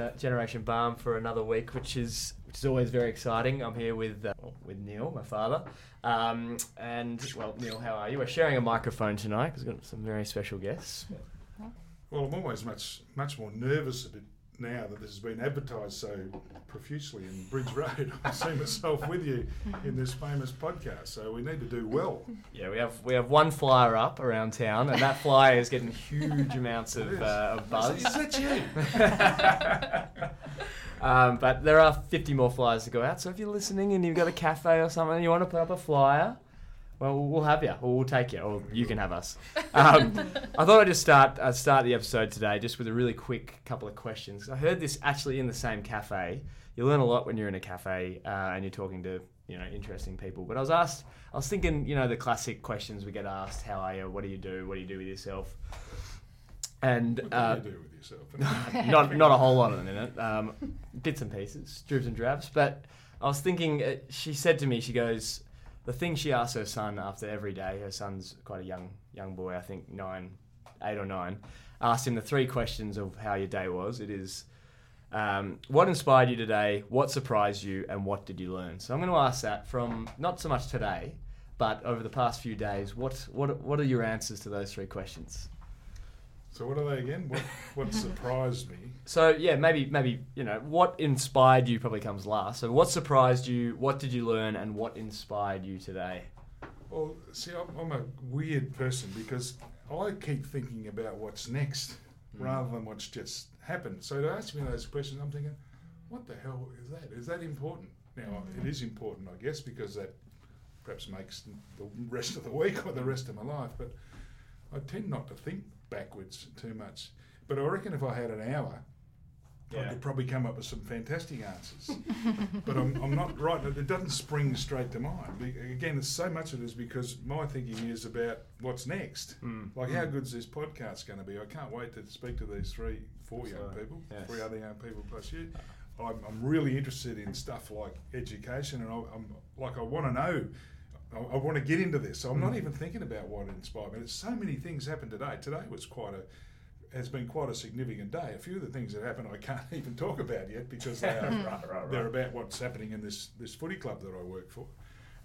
uh, Generation Balme for another week, which is which is always very exciting. I'm here with uh, with Neil, my father, um, and well, Neil, how are you? We're sharing a microphone tonight because we've got some very special guests. Well, I'm always much much more nervous a bit now that this has been advertised so profusely in Bridge Road. I see myself with you in this famous podcast, so we need to do well. Yeah, we have we have one flyer up around town, and that flyer is getting huge amounts of, uh, of buzz. Is that you? Um, but there are 50 more flyers to go out. So if you're listening and you've got a cafe or something, and you want to put up a flyer, well, we'll have you, or we'll take you, or you can have us. Um, I thought I'd just start uh, start the episode today just with a really quick couple of questions. I heard this actually in the same cafe. You learn a lot when you're in a cafe uh, and you're talking to you know interesting people. But I was asked, I was thinking, you know, the classic questions we get asked: How are you? What do you do? What do you do with yourself? And What do uh, you do with yourself? not not a whole lot in it. Um, bits and pieces, dribs and drabs. But I was thinking. Uh, she said to me, she goes, the thing she asks her son after every day. Her son's quite a young young boy, I think nine, eight or nine. Asked him the three questions of how your day was. It is. Um, what inspired you today? What surprised you? And what did you learn? So I'm going to ask that from not so much today, but over the past few days. What what what are your answers to those three questions? So what are they again? What, what surprised me? So yeah, maybe maybe you know what inspired you probably comes last. So what surprised you? What did you learn? And what inspired you today? Well, see, I'm, I'm a weird person because I keep thinking about what's next hmm. rather than what's just happened. So to ask me those questions, I'm thinking, what the hell is that? Is that important? Now, hmm. it is important, I guess, because that perhaps makes the rest of the week or the rest of my life. But I tend not to think backwards too much. But I reckon if I had an hour, I could probably come up with some fantastic answers. but I'm, I'm not right. It doesn't spring straight to mind. Again, it's so much of it is because my thinking is about what's next. Mm. Like, how good's this podcast going to be? I can't wait to speak to these three, four young So, people, yes. three other young people plus you. I'm, I'm really interested in stuff like education, and I, I'm like I want to know. I, I want to get into this. So I'm not Mm. even thinking about what inspired me. There's so many things happened today. Today was quite a has been quite a significant day. A few of the things that happened I can't even talk about yet because they are Right, right, they're about what's happening in this this footy club that I work for.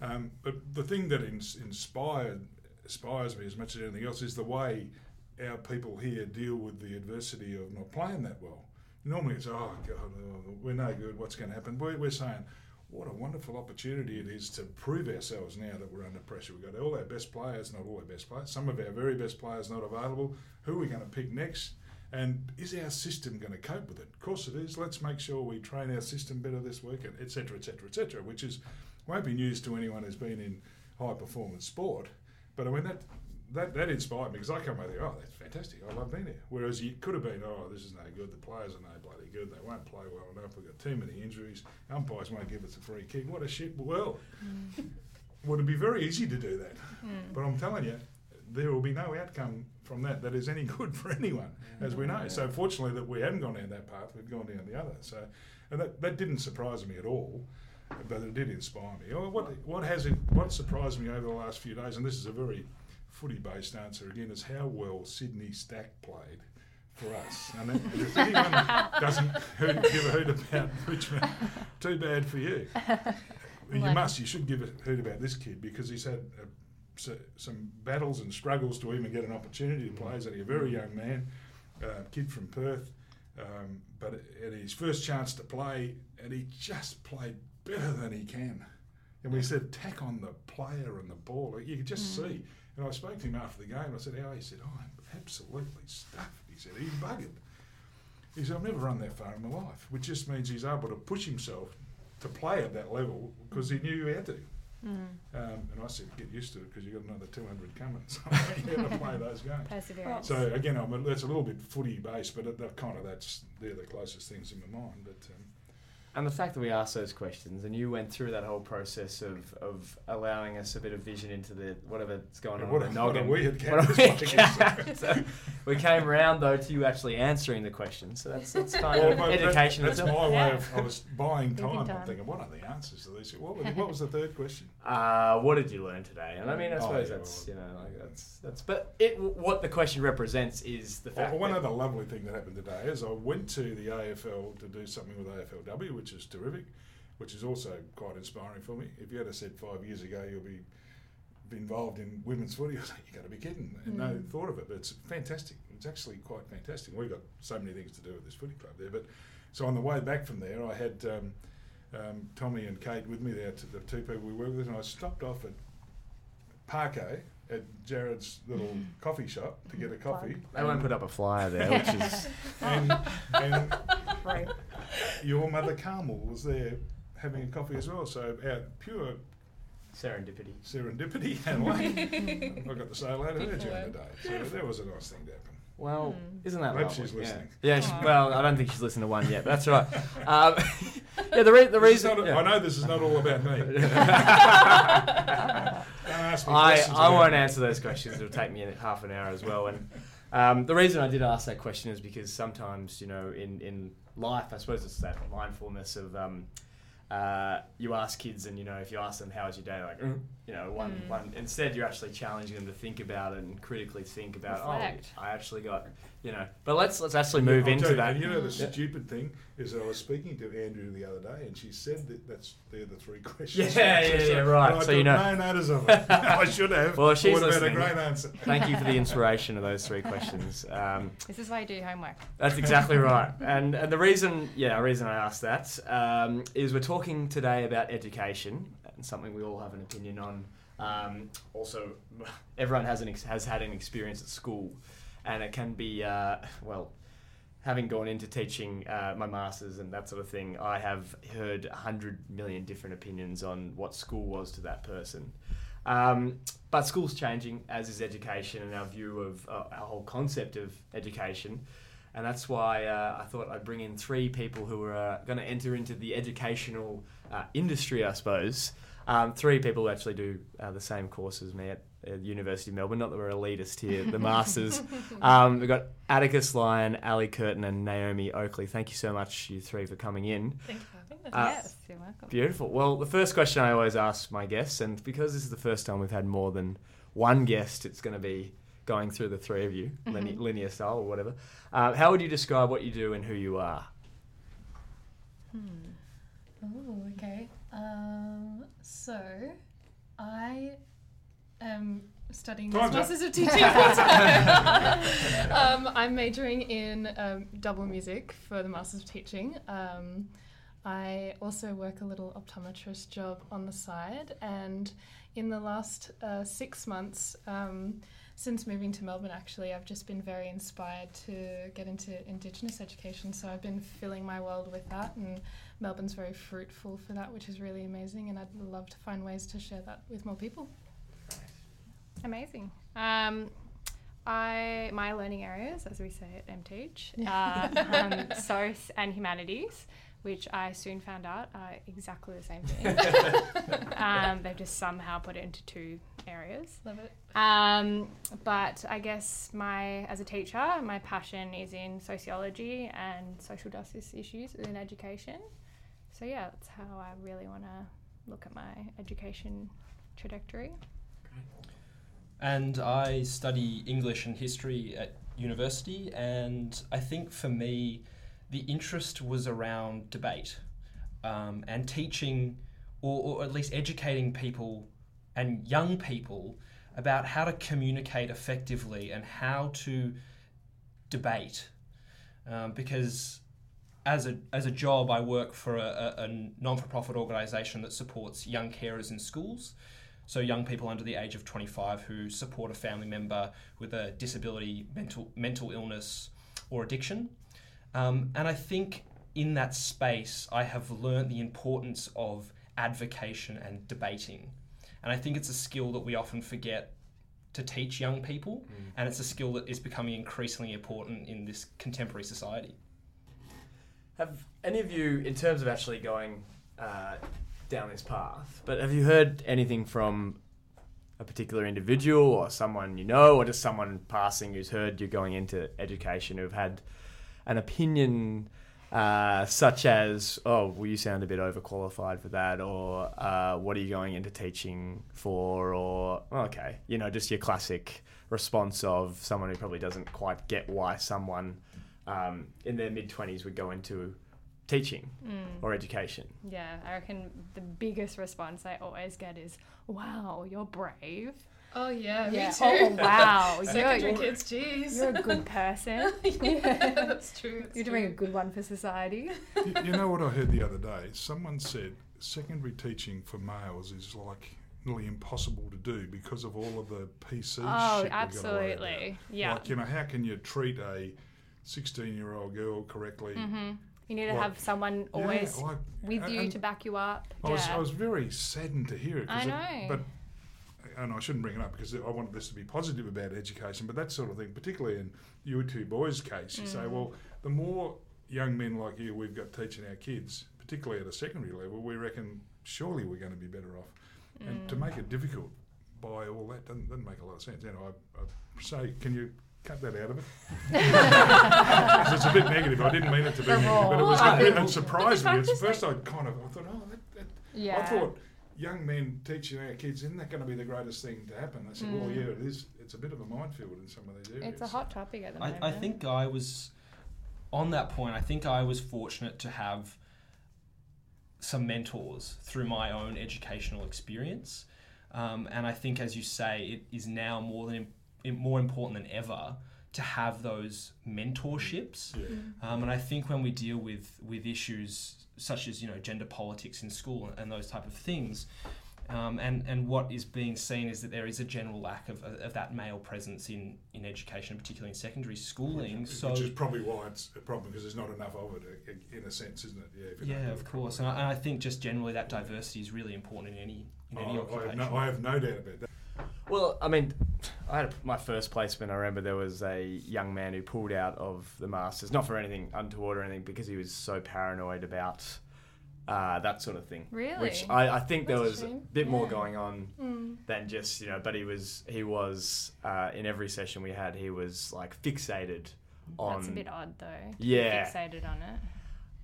Um, but the thing that ins- inspired inspires me as much as anything else is the way our people here deal with the adversity of not playing that well. Normally it's oh god oh, we're no good. What's going to happen? We're, we're saying what a wonderful opportunity it is to prove ourselves now that we're under pressure. We've got all our best players, not all our best players. Some of our very best players not available. Who are we going to pick next? And is our system going to cope with it? Of course it is. Let's make sure we train our system better this week, and etc. etc. et cetera, et cetera, which is won't be news to anyone who's been in high performance sport. But I mean that that, that inspired me because I come away there, oh, that's fantastic. I love being here. Whereas you could have been, oh, this is no good. The players are no bloody good. They won't play well enough. We've got too many injuries. Umpires won't give us a free kick. What a shit world. Hmm. Would it be very easy to do that? Hmm. But I'm telling you, there will be no outcome from that that is any good for anyone, as we know. So fortunately that we haven't gone down that path, we've gone down the other. So, and that, that didn't surprise me at all, but it did inspire me. Oh, what what has it? What surprised me over the last few days, and this is a very footy-based answer again, is how well Sydney Stack played. For us, and if anyone doesn't heard, give a hoot about Richmond, too bad for you. You Like- must, you should give a hoot about this kid because he's had uh, so, some battles and struggles to even get an opportunity to play. He's only a very young man, uh, kid from Perth, um, but at his first chance to play, and he just played better than he can. And we said, tack on the player and the ball. You could just see. And I spoke to him after the game. I said, How? He said, Oh, I'm absolutely stuffed. He said, He's buggered. He said, I've never run that far in my life, which just means he's able to push himself to play at that level because he knew he had to. Um, and I said, get used to it because you've got another 200 coming. So you have to play those games. Perseverance. So again, I'm a, that's a little bit footy based, but that, that kind of that's they're the closest things in my mind. But um, and the fact that we asked those questions and you went through that whole process of, of allowing us a bit of vision into the whatever's going Yeah, on what with a- the what a noggin. weird What a this cat. So we came round though to you actually answering the questions. So that's that's kind Well, of but that- education That's itself. my way Yeah. of. I was buying Taking time. I'm time. thinking, what are the answers to these? What, were the- what was the third question? Uh, what did you learn today? And I mean, I Oh, suppose yeah, that's well, you know like that's that's. But it what the question represents is the fact. Well, one that- other lovely thing that happened today is I went to the AFL to do something with AFLW, which is terrific, which is also quite inspiring for me. If you had said five years ago you'll be involved in women's footy, I was like, you got to be kidding. And no Mm. thought of it, but it's fantastic. It's actually quite fantastic. We've got so many things to do with this footy club there. But so on the way back from there, I had um, um, Tommy and Kate with me there, to the two people we work with, and I stopped off at Parquet at Jared's little coffee shop to get a coffee. They won't put up a flyer there, which is and, and Right. your mother Carmel was there having a coffee as well. So out pure serendipity. serendipity and luck. I got to say hello to her during the day. So that was a nice thing to happen. Well, Hmm. isn't that Hope lovely? she's listening. Yeah. yeah she, well, I don't think she's listened to one yet. But that's all right. Um, yeah, the, re- the reason. not- yeah. I know this is not all about me. Don't ask me I, questions I won't answer those questions. It'll take me half an hour as well. And um, the reason I did ask that question is because sometimes, you know, in, in life, I suppose it's that mindfulness of um, uh, you ask kids, and you know, if you ask them how was your day, like, "Mm," you know, one Mm. one. Instead, you're actually challenging them to think about it and critically think about. Reflect. Oh, I actually got, you know. But let's let's actually move I'll into you, that. And you know the Yeah. stupid thing is that I was speaking to Andrew the other day, and she said that that's they're the three questions. Yeah, yeah, yeah, right. And I So you know- no notice of it. I should have. Well, she's Would have had a listening. great answer. Thank you for the inspiration of those three questions. Um, This is why you do homework. That's exactly right. And and the reason, yeah, the reason I asked that um, is we're talking today about education and something we all have an opinion on. Um, also, everyone has an ex- has had an experience at school, and it can be uh, well. Having gone into teaching uh, my masters and that sort of thing, I have heard a hundred million different opinions on what school was to that person. Um, but school's changing, as is education and our view of uh, our whole concept of education. And that's why uh, I thought I'd bring in three people who are going to enter into the educational uh, industry, I suppose. Um, three people who actually do uh, the same course as me at, at University of Melbourne. Not that we're elitist here, the masters. Um, we've got Atticus Lyon, Ali Curtin, and Naomi Oakley. Thank you so much, you three, for coming in. Thank you for having us. Uh, yes, you're welcome. Beautiful. Well, the first question I always ask my guests, and because this is the first time we've had more than one guest, it's going to be going through the three of you, line- linear style or whatever. Uh, how would you describe what you do and who you are? Oh, okay. Um, so, I am studying. Masters of Teaching um, I'm majoring in um, double music for the Masters of Teaching. Um, I also work a little optometrist job on the side, and in the last uh, six months, um, since moving to Melbourne, actually, I've just been very inspired to get into Indigenous education. So I've been filling my world with that, and Melbourne's very fruitful for that, which is really amazing. And I'd love to find ways to share that with more people. Amazing. Um, I my learning areas, as we say at MTeach, are um, SOS and humanities, which I soon found out are exactly the same thing. um, they've just somehow put it into two areas. Love it. Um, but I guess my as a teacher, my passion is in sociology and social justice issues within education. So yeah, that's how I really want to look at my education trajectory. And I study English and history at university. And I think for me, the interest was around debate um, and teaching, or, or at least educating people and young people about how to communicate effectively and how to debate. Um, because as a, as a job, I work for a, a, a non for profit organisation that supports young carers in schools. So, young people under the age of 25 who support a family member with a disability, mental, mental illness, or addiction. Um, and I think in that space, I have learned the importance of advocation and debating. And I think it's a skill that we often forget to teach young people, and it's a skill that is becoming increasingly important in this contemporary society. Have any of you, in terms of actually going uh, down this path, but have you heard anything from a particular individual or someone you know, or just someone passing who's heard you're going into education who've had an opinion uh, such as, oh, well, you sound a bit overqualified for that, or uh, what are you going into teaching for, or, okay, you know, just your classic response of someone who probably doesn't quite get why someone um, in their mid 20s would go into teaching Mm. or education. Yeah, I reckon the biggest response I always get is, "Wow, you're brave." Oh yeah, yeah. me too. Oh wow, you're, Secondary you're, kids, jeez. you're a good person. yeah, that's true. that's You're doing a good one for society. you, you know what I heard the other day? Someone said secondary teaching for males is like nearly impossible to do because of all of the PC Oh, shit we've gotta worry about. absolutely. Yeah. Like, you know, how can you treat a 16 year old girl correctly? hmm You need to have someone Yeah, always like, with you to back you up. I was, yeah. I was very saddened to hear it. I it- know. but and I shouldn't bring it up because I wanted this to be positive about education, but that sort of thing, particularly in you two boys' case, you say, Mm. well, the more young men like you we've got teaching our kids, particularly at a secondary level, we reckon surely we're going to be better off. And to Mm. make it difficult by all that doesn't, doesn't make a lot of sense. You know, I, I say, can you cut that out of it. it's a bit negative. I didn't mean it to be negative, but it was raw. it, it surprised me. At practice first, I kind of I thought, oh, that, that yeah. I thought young men teaching our kids, isn't that going to be the greatest thing to happen? They said, well, Mm. yeah, it is. It's a bit of a minefield in some of these areas. it's a hot topic at the I, moment. I think I was on that point. I think I was fortunate to have some mentors through my own educational experience, um, and I think, as you say, it is now more than im- more important than ever to have those mentorships. Yeah. Um, and I think when we deal with with issues such as you know gender politics in school and those type of things, um, and and what is being seen is that there is a general lack of, of that male presence in in education, particularly in secondary schooling. So Which is probably why it's a problem because there's not enough of it, in a sense, isn't it? Yeah, if you don't yeah, of course, and I, and I think just generally that diversity is really important in any in any Oh, I, occupation. have no, I have no doubt about that. Well, I mean, I had my first placement. I remember there was a young man who pulled out of the masters, not for anything untoward or anything, because he was so paranoid about uh, that sort of thing. Really? Which I, I think there was a a bit more going on Mm. than just you know. But he was he was uh, in every session we had. He was like fixated on. That's a bit odd though. Yeah. Fixated on it.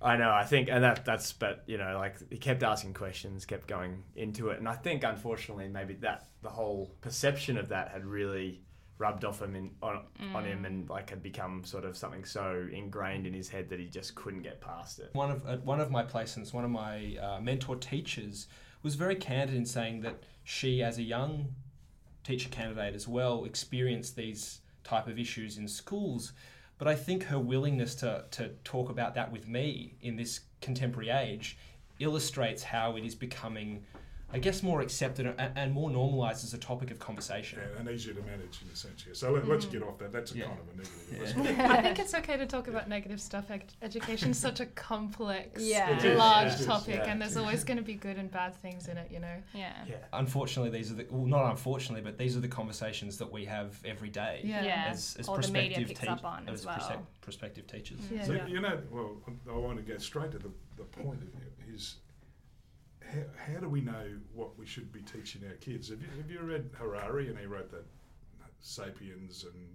I know. I think, and that that's, but you know, like he kept asking questions, kept going into it, and I think, unfortunately, maybe that the whole perception of that had really rubbed off him in, on on him, and like had become sort of something so ingrained in his head that he just couldn't get past it. One of at one of my placements, one of my uh, mentor teachers was very candid in saying that she, as a young teacher candidate as well, experienced these type of issues in schools. But I think her willingness to, to talk about that with me in this contemporary age illustrates how it is becoming, I guess, more accepted and, and more normalised as a topic of conversation. Yeah, and easier to manage in a sense. Yeah. So let, let's mm. get off that. That's a Yeah. kind of a negative. Yeah. I think it's okay to talk about negative stuff. Education Education's such a complex, Yeah. It is, large it is, topic, yeah. and there's always going to be good and bad things in it. You know. Yeah. Yeah. Unfortunately, these are the well, not unfortunately, but these are the conversations that we have every day. Yeah. Yeah. as, as Or prospective picks teach- as as well. prospective teachers. Yeah. So, you know, well, I want to go straight to the, the point of it is how, how do we know what we should be teaching our kids? Have you, have you read Harari and he wrote that Sapiens and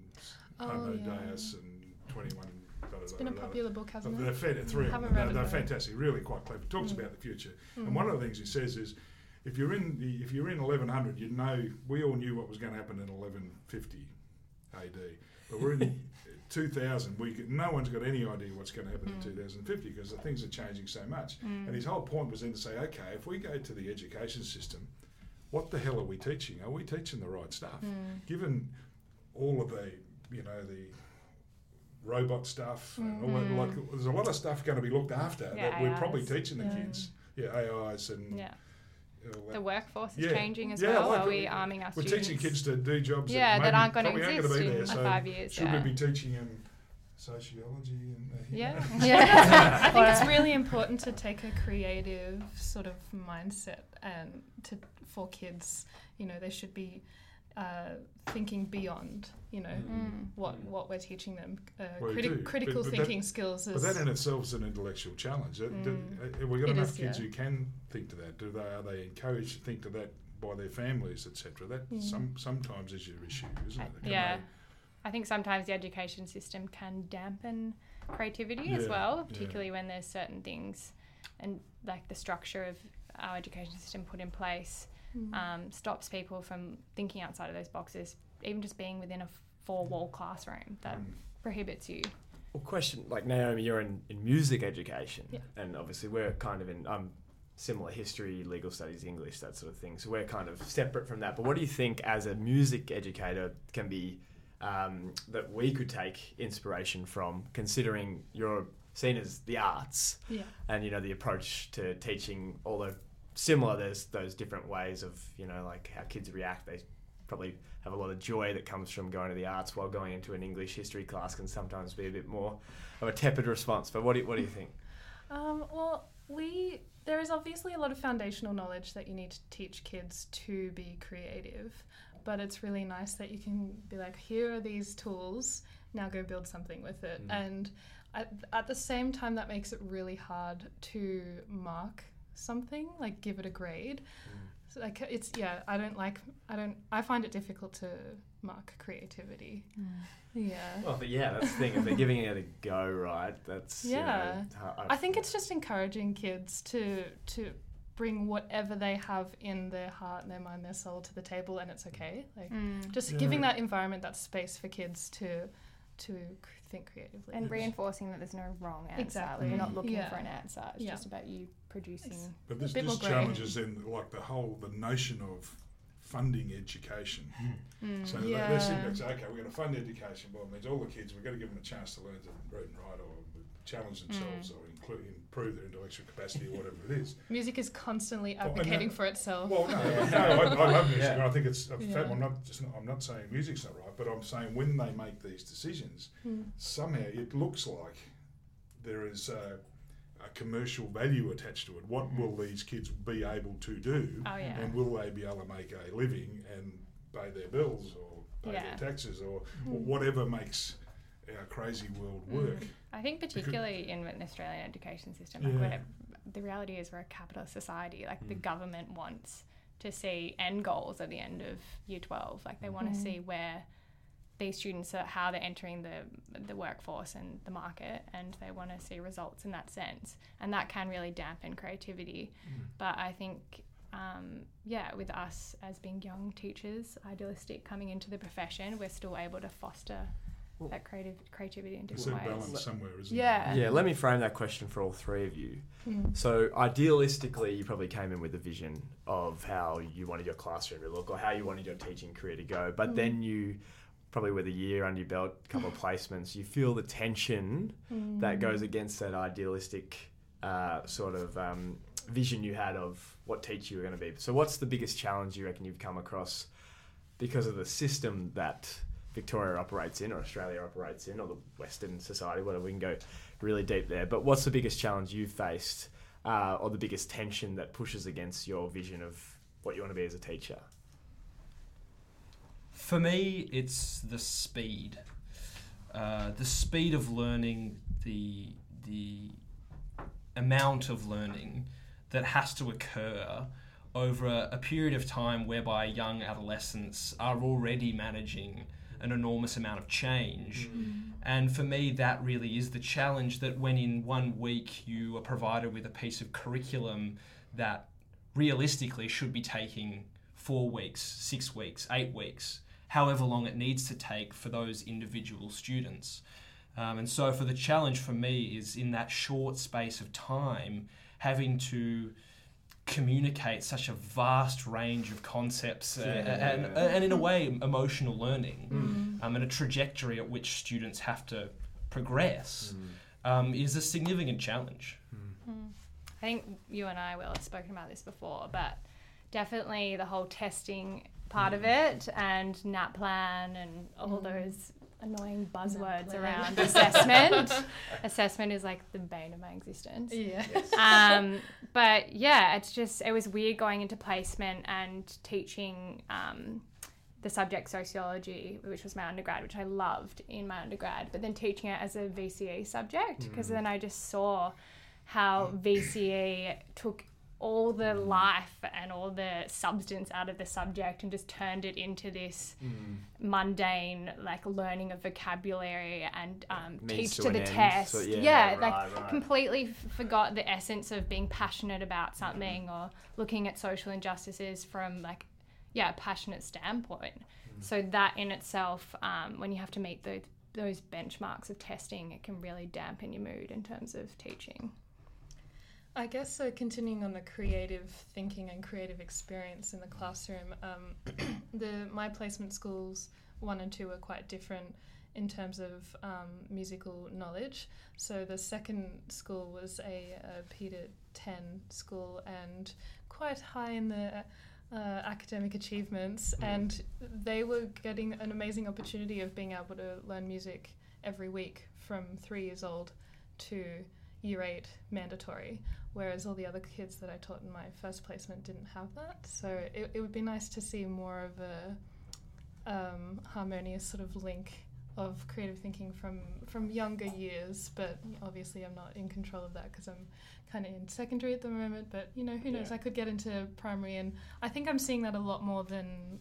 Oh, Homo yeah. Deus and 21. It's been a popular book, hasn't They're, it? fan- three of them. They're, they're fantastic, really quite clever. Talks Mm. about the future. Mm. And one of the things he says is, if you're in the, if you're in 1100, you know we all knew what was going to happen in 1150 AD, but we're in 2000. We could, no one's got any idea what's going to happen Mm. in 2050 because the things are changing so much. Mm. And his whole point was then to say, okay, if we go to the education system, what the hell are we teaching? Are we teaching the right stuff? Mm. Given all of the, you know, the robot stuff and all that, Mm. like there's a lot of stuff going to be looked after Yeah, that we're probably teaching the kids. Yeah, AIs and Yeah. All that. The workforce is Yeah. changing as Yeah, well. like are we we- arming our We're students? teaching kids to do jobs Yeah, that, that aren't gonna exist gonna be in there. so five years, Should yeah. we be teaching them sociology and uh, Yeah. Yeah. I think it's really important to take a creative sort of mindset and to for kids, you know, they should be uh, thinking beyond, you know, Mm. what what we're teaching them. Uh, Well, criti- critical But- but that- thinking skills But that in itself is an intellectual challenge. That- that- Mm. uh, We've got It enough is, kids yeah. who can think to that. Do they? Are they encouraged to think to that by their families, etc.? That Mm. some sometimes is your issue, isn't it? Can yeah. they- I think sometimes the education system can dampen creativity as Yeah, well, yeah. particularly when there's certain things and like the structure of our education system put in place Mm. um, stops people from thinking outside of those boxes, even just being within a four wall classroom that Mm. prohibits you. Well, question like Naomi, you're in, in music education, Yeah. and obviously we're kind of in um, similar history, legal studies, English, that sort of thing. So we're kind of separate from that. But what do you think, as a music educator, can be um, that we could take inspiration from, considering you're seen as the arts, yeah. and you know the approach to teaching, although similar, there's those different ways of you know like how kids react. They probably have a lot of joy that comes from going to the arts, while going into an English history class can sometimes be a bit more of a tepid response. But what do you, what do you think? Um, well, we there is obviously a lot of foundational knowledge that you need to teach kids to be creative, but it's really nice that you can be like, here are these tools. Now go build something with it. Mm. And at, at the same time, that makes it really hard to mark something, like give it a grade. So like it's yeah, I don't like I don't I find it difficult to mark creativity. Yeah. Well, but yeah, that's the thing. If they're giving it a go, right? That's you know, Yeah. I think it's just encouraging kids to to bring whatever they have in their heart, their mind, their soul to the table, and it's okay. Like Mm. just Yeah. giving that environment, that space for kids to to think creatively. And reinforcing that there's no wrong answer. Exactly. Like you're not looking Yeah. for an answer. It's Yeah. just about you producing. It's- But this, bit this more grey. challenges then like the whole the notion of funding education. Mm. So they- they're sitting there saying, okay, we're going to fund education. Well, it means all the kids, we've got to give them a chance to learn to read and write or challenge themselves or include, improve their intellectual capacity or whatever it is. Music is constantly Well, and advocating that- for itself. Well, no, no I, I love music. Yeah. and I think it's. In Yeah. fact, I'm not. Just, I'm not saying music's not right, but I'm saying when they make these decisions, Mm. somehow it looks like there is a, a commercial value attached to it. What will these kids be able to do? Oh yeah. And will they be able to make a living and pay their bills or pay Yeah. their taxes or Mm. whatever makes our crazy world work? Mm. I think particularly in an Australian education system, like Yeah. where the reality is we're a capitalist society. Like the Mm. government wants to see end goals at the end of year twelve. Like they want to Mm. see where these students are how they're entering the the workforce and the market and they want to see results in that sense. And that can really dampen creativity. But I think um, yeah, with us as being young teachers, idealistic coming into the profession, we're still able to foster Well- that creative creativity in There's different a ways. balance somewhere, isn't Yeah. Yeah, let me frame that question for all three of you. Mm. So, idealistically, you probably came in with a vision of how you wanted your classroom to look or how you wanted your teaching career to go. But Mm. then you, probably with a year under your belt, a couple of placements, you feel the tension that goes Mm. against that idealistic uh, sort of um, vision you had of what teacher you were going to be. So, what's the biggest challenge you reckon you've come across because of the system that Victoria operates in, or Australia operates in, or the Western society, whatever? We can go really deep there. But what's the biggest challenge you've faced, uh, or the biggest tension that pushes against your vision of what you want to be as a teacher? For me, it's the speed. Uh, the speed of learning, the the amount of learning that has to occur over a, a period of time whereby young adolescents are already managing an enormous amount of change. And for me, that really is the challenge that when in one week you are provided with a piece of curriculum that realistically should be taking four weeks, six weeks, eight weeks, however long it needs to take for those individual students. Um, and so, for the challenge for me is in that short space of time, having to communicate such a vast range of concepts uh, Yeah. and, and, in a way, emotional learning Mm. um, and a trajectory at which students have to progress um, is a significant challenge. Mm. I think you and I will have spoken about this before, but definitely the whole testing part of it and NAPLAN and all Mm. those annoying buzzwords around assessment. assessment is like the bane of my existence. Yeah. um, but yeah, it's just it was weird going into placement and teaching um, the subject sociology, which was my undergrad, which I loved in my undergrad, but then teaching it as a VCE subject because then I just saw how VCE took all the life and all the substance out of the subject and just turned it into this mundane like learning of vocabulary and um, teach to to, the end. test. So, yeah, yeah, right, like right. completely f- forgot the essence of being passionate about something or looking at social injustices from like yeah a passionate standpoint. So that in itself um, when you have to meet those those benchmarks of testing it can really dampen your mood in terms of teaching I guess so. Continuing on the creative thinking and creative experience in the classroom, um, the my placement schools one and two are quite different in terms of um, musical knowledge. So the second school was a, a P to ten school and quite high in the uh, academic achievements, and they were getting an amazing opportunity of being able to learn music every week from three years old to year eight mandatory, whereas all the other kids that I taught in my first placement didn't have that. So it, it would be nice to see more of a um, harmonious sort of link of creative thinking from from younger years. But obviously, I'm not in control of that because I'm kind of in secondary at the moment. But you know, who knows? Yeah. I could get into primary, and I think I'm seeing that a lot more than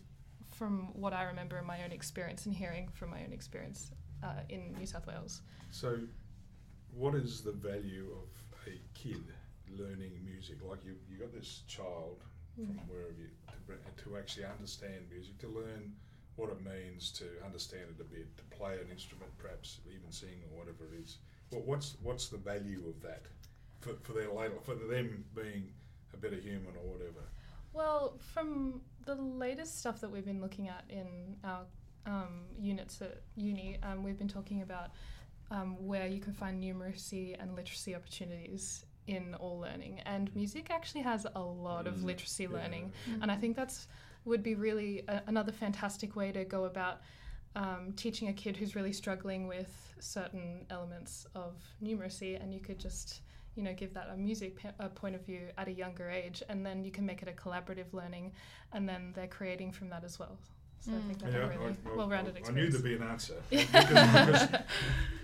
from what I remember in my own experience and hearing from my own experience uh, in New South Wales. So, what is the value of a kid learning music? Like you, you got this child from wherever you to, to actually understand music, to learn what it means to understand it a bit, to play an instrument, perhaps even sing or whatever it is. What, what's what's the value of that for, for their later for them being a better human or whatever? Well, from the latest stuff that we've been looking at in our um, units at uni, um, we've been talking about um, where you can find numeracy and literacy opportunities in all learning, and music actually has a lot of Mm, literacy yeah. learning, and I think that's would be really a, another fantastic way to go about um, teaching a kid who's really struggling with certain elements of numeracy, and you could just you know give that a music pe- a point of view at a younger age, and then you can make it a collaborative learning, and then they're creating from that as well. So I think that's a really I, I- well-rounded I, I knew there'd be an answer because, because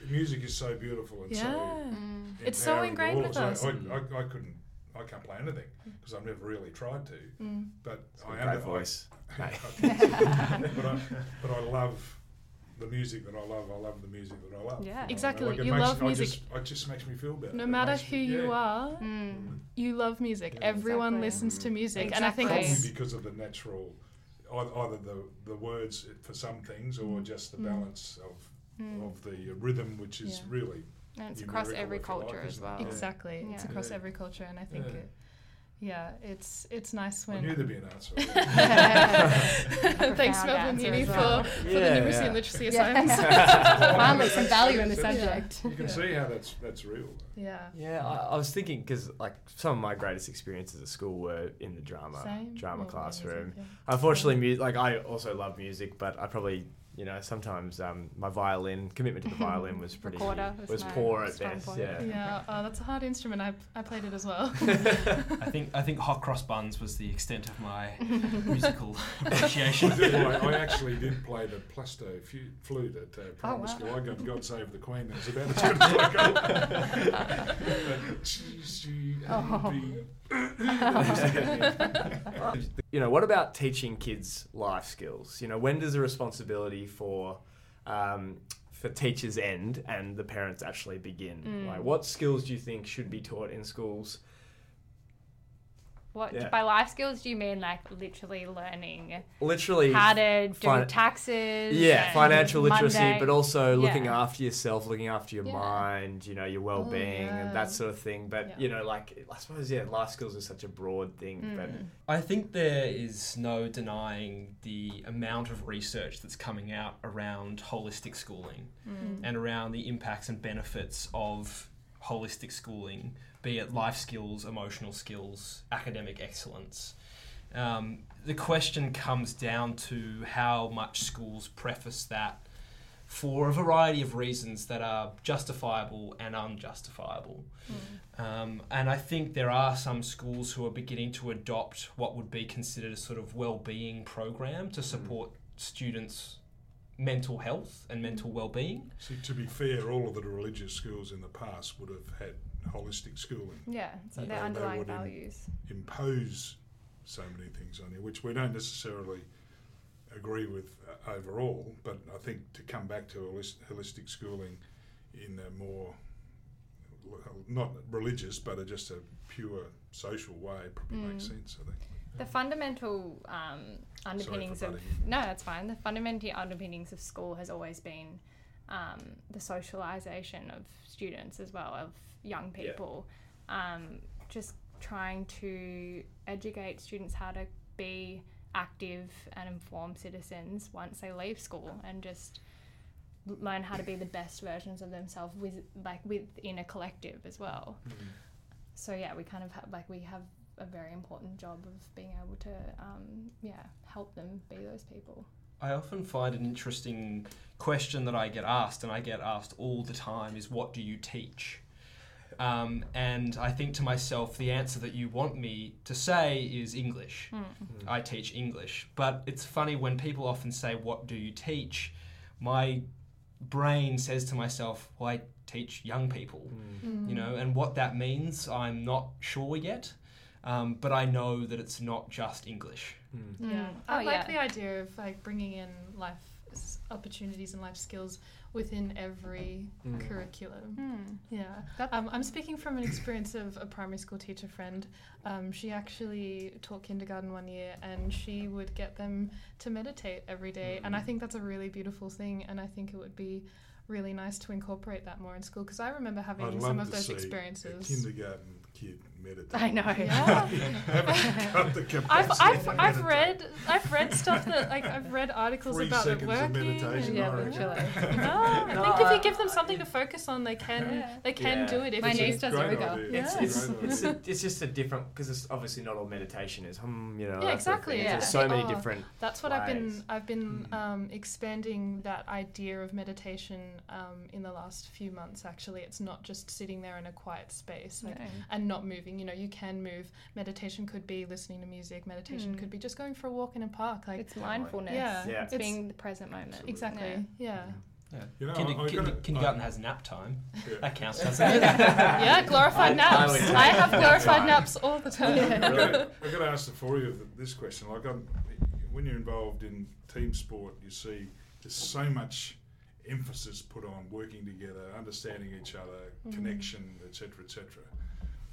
music is so beautiful and yeah. so It's so ingrained all with us. I, I, I couldn't, I can't play anything because I've never really tried to. Mm. But I Great am voice. Mate. but I, but I love the music that I love. I love the music that I love. Yeah. Exactly, it you makes- love I music. Just, it just makes me feel better. No It matter who me- you yeah. are, Mm. you love music. Yeah. Everyone Exactly. listens to music, and I think Exactly. it's Probably because of the natural, ei- either the the words for some things or Mm. just the Mm. balance of Mm. of the rhythm, which is Yeah. really and it's across every if you like, culture as isn't it? well Yeah. exactly. It's across Yeah. every culture, and I think Yeah. it. Yeah, it's it's nice I when. knew there'd be an answer. Thanks, Profound Melbourne answer Uni, well. for, for the Yeah, numeracy yeah. and literacy Yeah. assignments. Finally, some value in the subject. You can see how that's that's real. yeah. Yeah, I, I was thinking because like some of my greatest experiences at school were in the drama Same. drama Well, classroom. music, Unfortunately, mu- like I also love music, but I probably you know sometimes um, my violin commitment to the violin was pretty Recorder was was poor at best. point. Yeah. Yeah, yeah oh, that's a hard instrument. I, I played it as well. I think I think hot cross buns was the extent of my musical appreciation. I, did, I, I actually did play the plasto fu- flute at uh, primary wow. school. I got God Save the Queen. It was about as good as I got. She- she- Oh. you know, what about teaching kids life skills? You know, when does the responsibility for um, for teachers end and the parents actually begin? Mm. Like, what skills do you think should be taught in schools? What Yeah. by life skills do you mean like literally learning Literally, how to do fin- taxes? yeah, financial literacy, Monday- but also looking Yeah. after yourself, looking after your Yeah. mind, you know, your well-being yeah. and that sort of thing. But Yeah. you know, like I suppose, yeah, life skills is such a broad thing. But Mm. I think there is no denying the amount of research that's coming out around holistic schooling Mm. and around the impacts and benefits of holistic schooling, be it life skills, emotional skills, academic excellence. Um, the question comes down to how much schools preface that for a variety of reasons that are justifiable and unjustifiable. Um, and I think there are some schools who are beginning to adopt what would be considered a sort of well-being program to support students' mental health and mental well-being. See, to be fair, all of the religious schools in the past would have had holistic schooling, Yeah, so their underlying would in- values. impose so many things on you, which we don't necessarily agree with uh, overall. But I think to come back to holis- holistic schooling in a more not religious, but a, just a pure social way probably makes Mm. sense. I think. The fundamental um, underpinnings of no, that's fine. The fundamental underpinnings of school has always been um, the socialization of students as well of young Yeah. people. Um, just trying to educate students how to be active and informed citizens once they leave school, and just learn how to be the best versions of themselves with like within a collective as well so yeah we kind of have like we have a very important job of being able to um, yeah help them be those people I often find an interesting question that I get asked, and I get asked all the time, is what do you teach? Um, and I think to myself, the answer that you want me to say is English. I teach English. But it's funny when people often say, What do you teach? My brain says to myself, Well, I teach young people. You know, and what that means, I'm not sure yet. Um, but I know that it's not just English. Yeah, Mm. I Oh, like yeah. the idea of like bringing in life opportunities and life skills within every Mm. curriculum. Hmm. Yeah, um, I'm speaking from an experience of a primary school teacher friend. Um, she actually taught kindergarten one year, and she would get them to meditate every day. And I think that's a really beautiful thing, and I think it would be really nice to incorporate that more in school because I remember having I'd some of those see experiences. A kindergarten kid meditate. I know. Yeah. Haven't got the I've, I've, I've read I've read stuff that like I've read articles Three about it seconds of working. meditation, Yeah, I reckon. literally. No, I No, think if you give them something to focus on, they can Yeah. they can Yeah. do it. If My niece does Great yoga. idea. It's, Yeah. it's, Great it's, a, it's just a different because it's obviously not all meditation is hmm you know Yeah, that sort of exactly, yeah. There's so many Oh, different That's what I've been. I've been Mm. um, expanding that idea of meditation um, in the last few months. Actually, it's not just sitting there in a quiet space like, No. and not moving. You know, you can move. Meditation could be listening to music. Meditation Mm. could be just going for a walk in a park. Like it's mindfulness Yeah. Yeah. it's, It's- being the present moment exactly, yeah. Yeah. You know, Kinder- I- I kinder- gotta- kindergarten has nap time. Yeah. That counts, doesn't it? yeah, glorified I- I naps. would I, have glorified time. naps all the time. I've got, I've got to ask the four of you this question. Like, I'm, when you're involved in team sport, you see there's so much emphasis put on working together, understanding each other, Mhm. connection, etc., etc.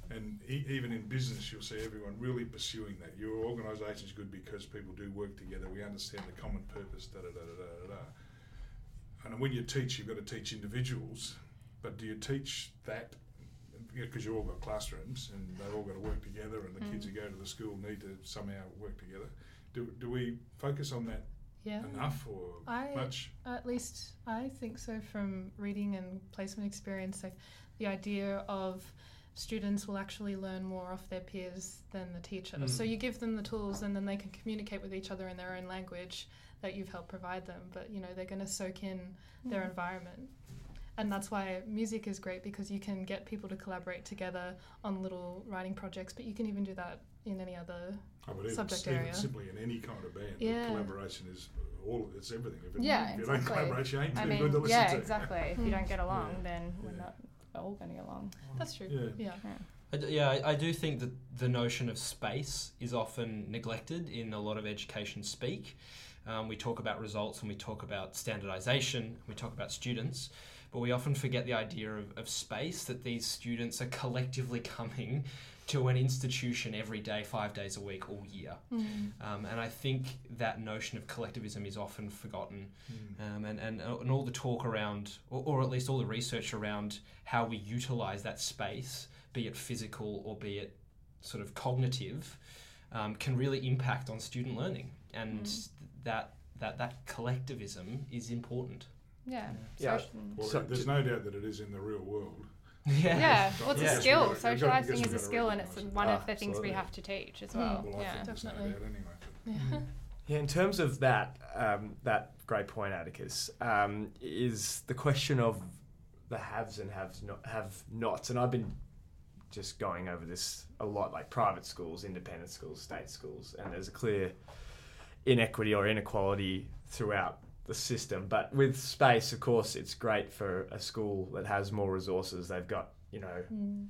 And e- even in business, you'll see everyone really pursuing that. Your organisation's good because people do work together. We understand the common purpose. Da da da da da da. And when you teach, you've got to teach individuals. But do you teach that because you've all got classrooms and they've all got to work together, and the kids Mm. who go to the school need to somehow work together. Do, do we focus on that Yeah. enough or I- much? At least I think so from reading and placement experience. Like the idea of students will actually learn more off their peers than the teacher. Mm. So you give them the tools and then they can communicate with each other in their own language that you've helped provide them. But you know, they're going to soak in their Mm. environment. And that's why music is great because you can get people to collaborate together on little writing projects, but you can even do that in any other Oh, but even, subject even area. simply in any kind of band, Yeah. collaboration is all. It's everything. If, it, Yeah, if you don't exactly. collaborate, you ain't I mean, good to listen yeah, to. exactly. If you Mm. don't get along, Yeah. then we're Yeah. not all going to get along. That's true. Yeah. Yeah. I d- yeah, I, I do think that the notion of space is often neglected in a lot of education speak. Um, we talk about results and we talk about standardization, we talk about students, but we often forget the idea of, of space that these students are collectively coming to an institution every day, five days a week, all year. Mm. Um, and I think that notion of collectivism is often forgotten. Mm. Um, and, and, and all the talk around, or, or at least all the research around how we utilize that space, be it physical or be it sort of cognitive, um, can really impact on student learning. And Mm. that, that, that collectivism is important. Yeah. Yeah. Social- Well, So- there's no doubt that it is in the real world. Yeah. Well, it's Yeah. a skill. We've gotta- we've gotta- Socializing is a skill, and it's one Ah, of the things we have to teach as Mm. well. Well, yeah. think there's no Definitely. anyway. Yeah. Yeah, in terms of that, um, that great point, Atticus, um, is the question of the haves and haves not have nots, and I've been just going over this a lot, like private schools, independent schools, state schools, and there's a clear inequity or inequality throughout the system. But with space, of course, it's great for a school that has more resources. They've got you know Mm.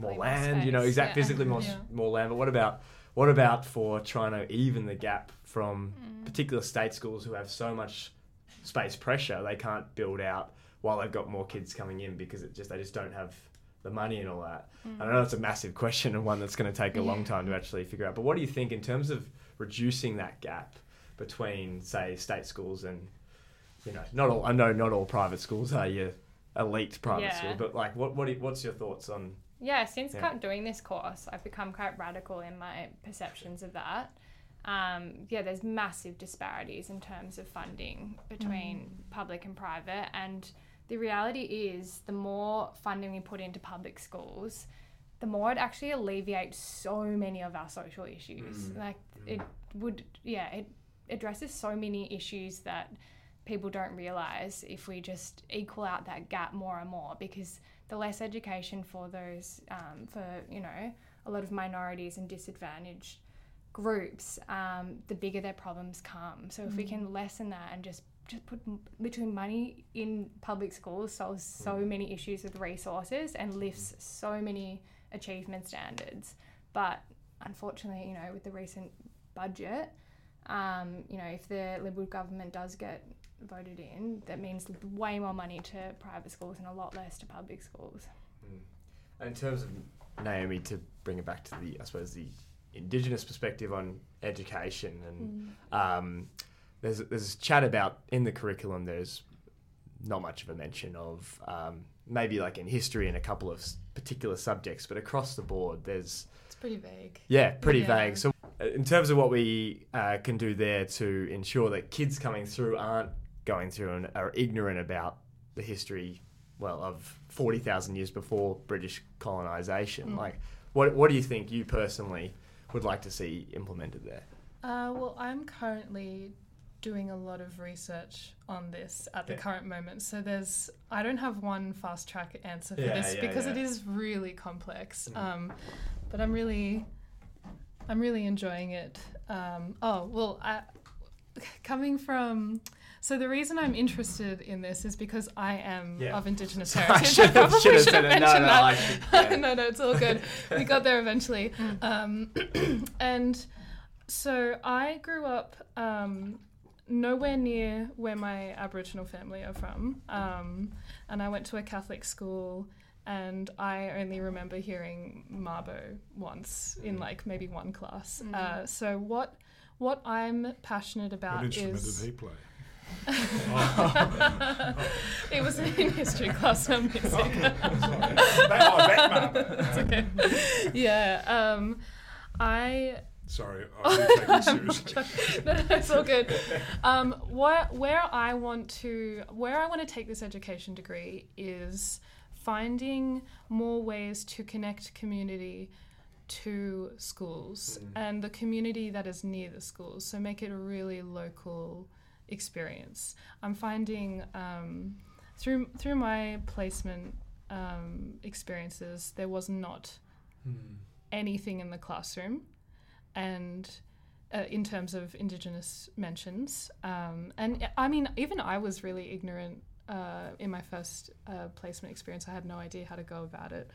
More more land, you know, exact yeah. physically more Yeah. more land. But what about what about for trying to even the gap from Mm. particular state schools who have so much space pressure they can't build out while they've got more kids coming in because it just they just don't have the money and all that. Mm. I know it's a massive question and one that's going to take a long time to actually figure out. But what do you think in terms of reducing that gap between, say, state schools and, you know, not all? I know not all private schools are your elite private Yeah. schools, but like, what what what's your thoughts on? Yeah, since Yeah. kind of doing this course, I've become quite radical in my perceptions of that. Um, yeah, there's massive disparities in terms of funding between public and private, and the reality is, the more funding we put into public schools, the more it actually alleviates so many of our social issues. Mm. Like it would, yeah, it addresses so many issues that people don't realize if we just equal out that gap more and more because the less education for those um, for you know a lot of minorities and disadvantaged groups um, the bigger their problems come. So if we can lessen that and just just put literally money in public schools solves so many issues with resources and lifts so many achievement standards. But unfortunately you know with the recent budget um, you know if the liberal government does get voted in, that means way more money to private schools and a lot less to public schools. And in terms of Naomi, to bring it back to the, I suppose the Indigenous perspective on education, and um, there's there's chat about in the curriculum. There's not much of a mention of um, maybe like in history and a couple of particular subjects, but across the board, there's It's pretty vague. yeah, pretty Yeah. vague. So, in terms of what we uh, can do there to ensure that kids coming through aren't going through and are ignorant about the history, well, of 40,000 years before British colonisation, Mm. like, what, what do you think you personally would like to see implemented there? Uh, well, I'm currently doing a lot of research on this at the Yeah. current moment. So there's, I don't have one fast track answer for Yeah, this yeah, because it is really complex. Mm. Um, but I'm really, I'm really enjoying it. Um, oh well, I, coming from. So the reason I'm interested in this is because I am Yeah. of Indigenous I heritage. should have- probably should have should have it. No, mentioned no, that. I should- yeah. no, no, it's all good. we got there eventually. Um, and so I grew up um, nowhere near where my Aboriginal family are from. Um, and I went to a Catholic school. And I only remember hearing Mabo once in like maybe one class. Uh, so what what I'm passionate about What instrument is did he play? it was in history class, not music. that, It's okay. Yeah. Um, I Sorry, I did take it seriously. no, no, it's all good. Um, where where I want to where I want to take this education degree is finding more ways to connect community to schools and the community that is near the schools. So make it a really local experience. I'm finding um, through through my placement um, experiences, there was not anything in the classroom, and uh, in terms of Indigenous mentions, um, and I mean, even I was really ignorant uh, in my first uh, placement experience. I had no idea how to go about it.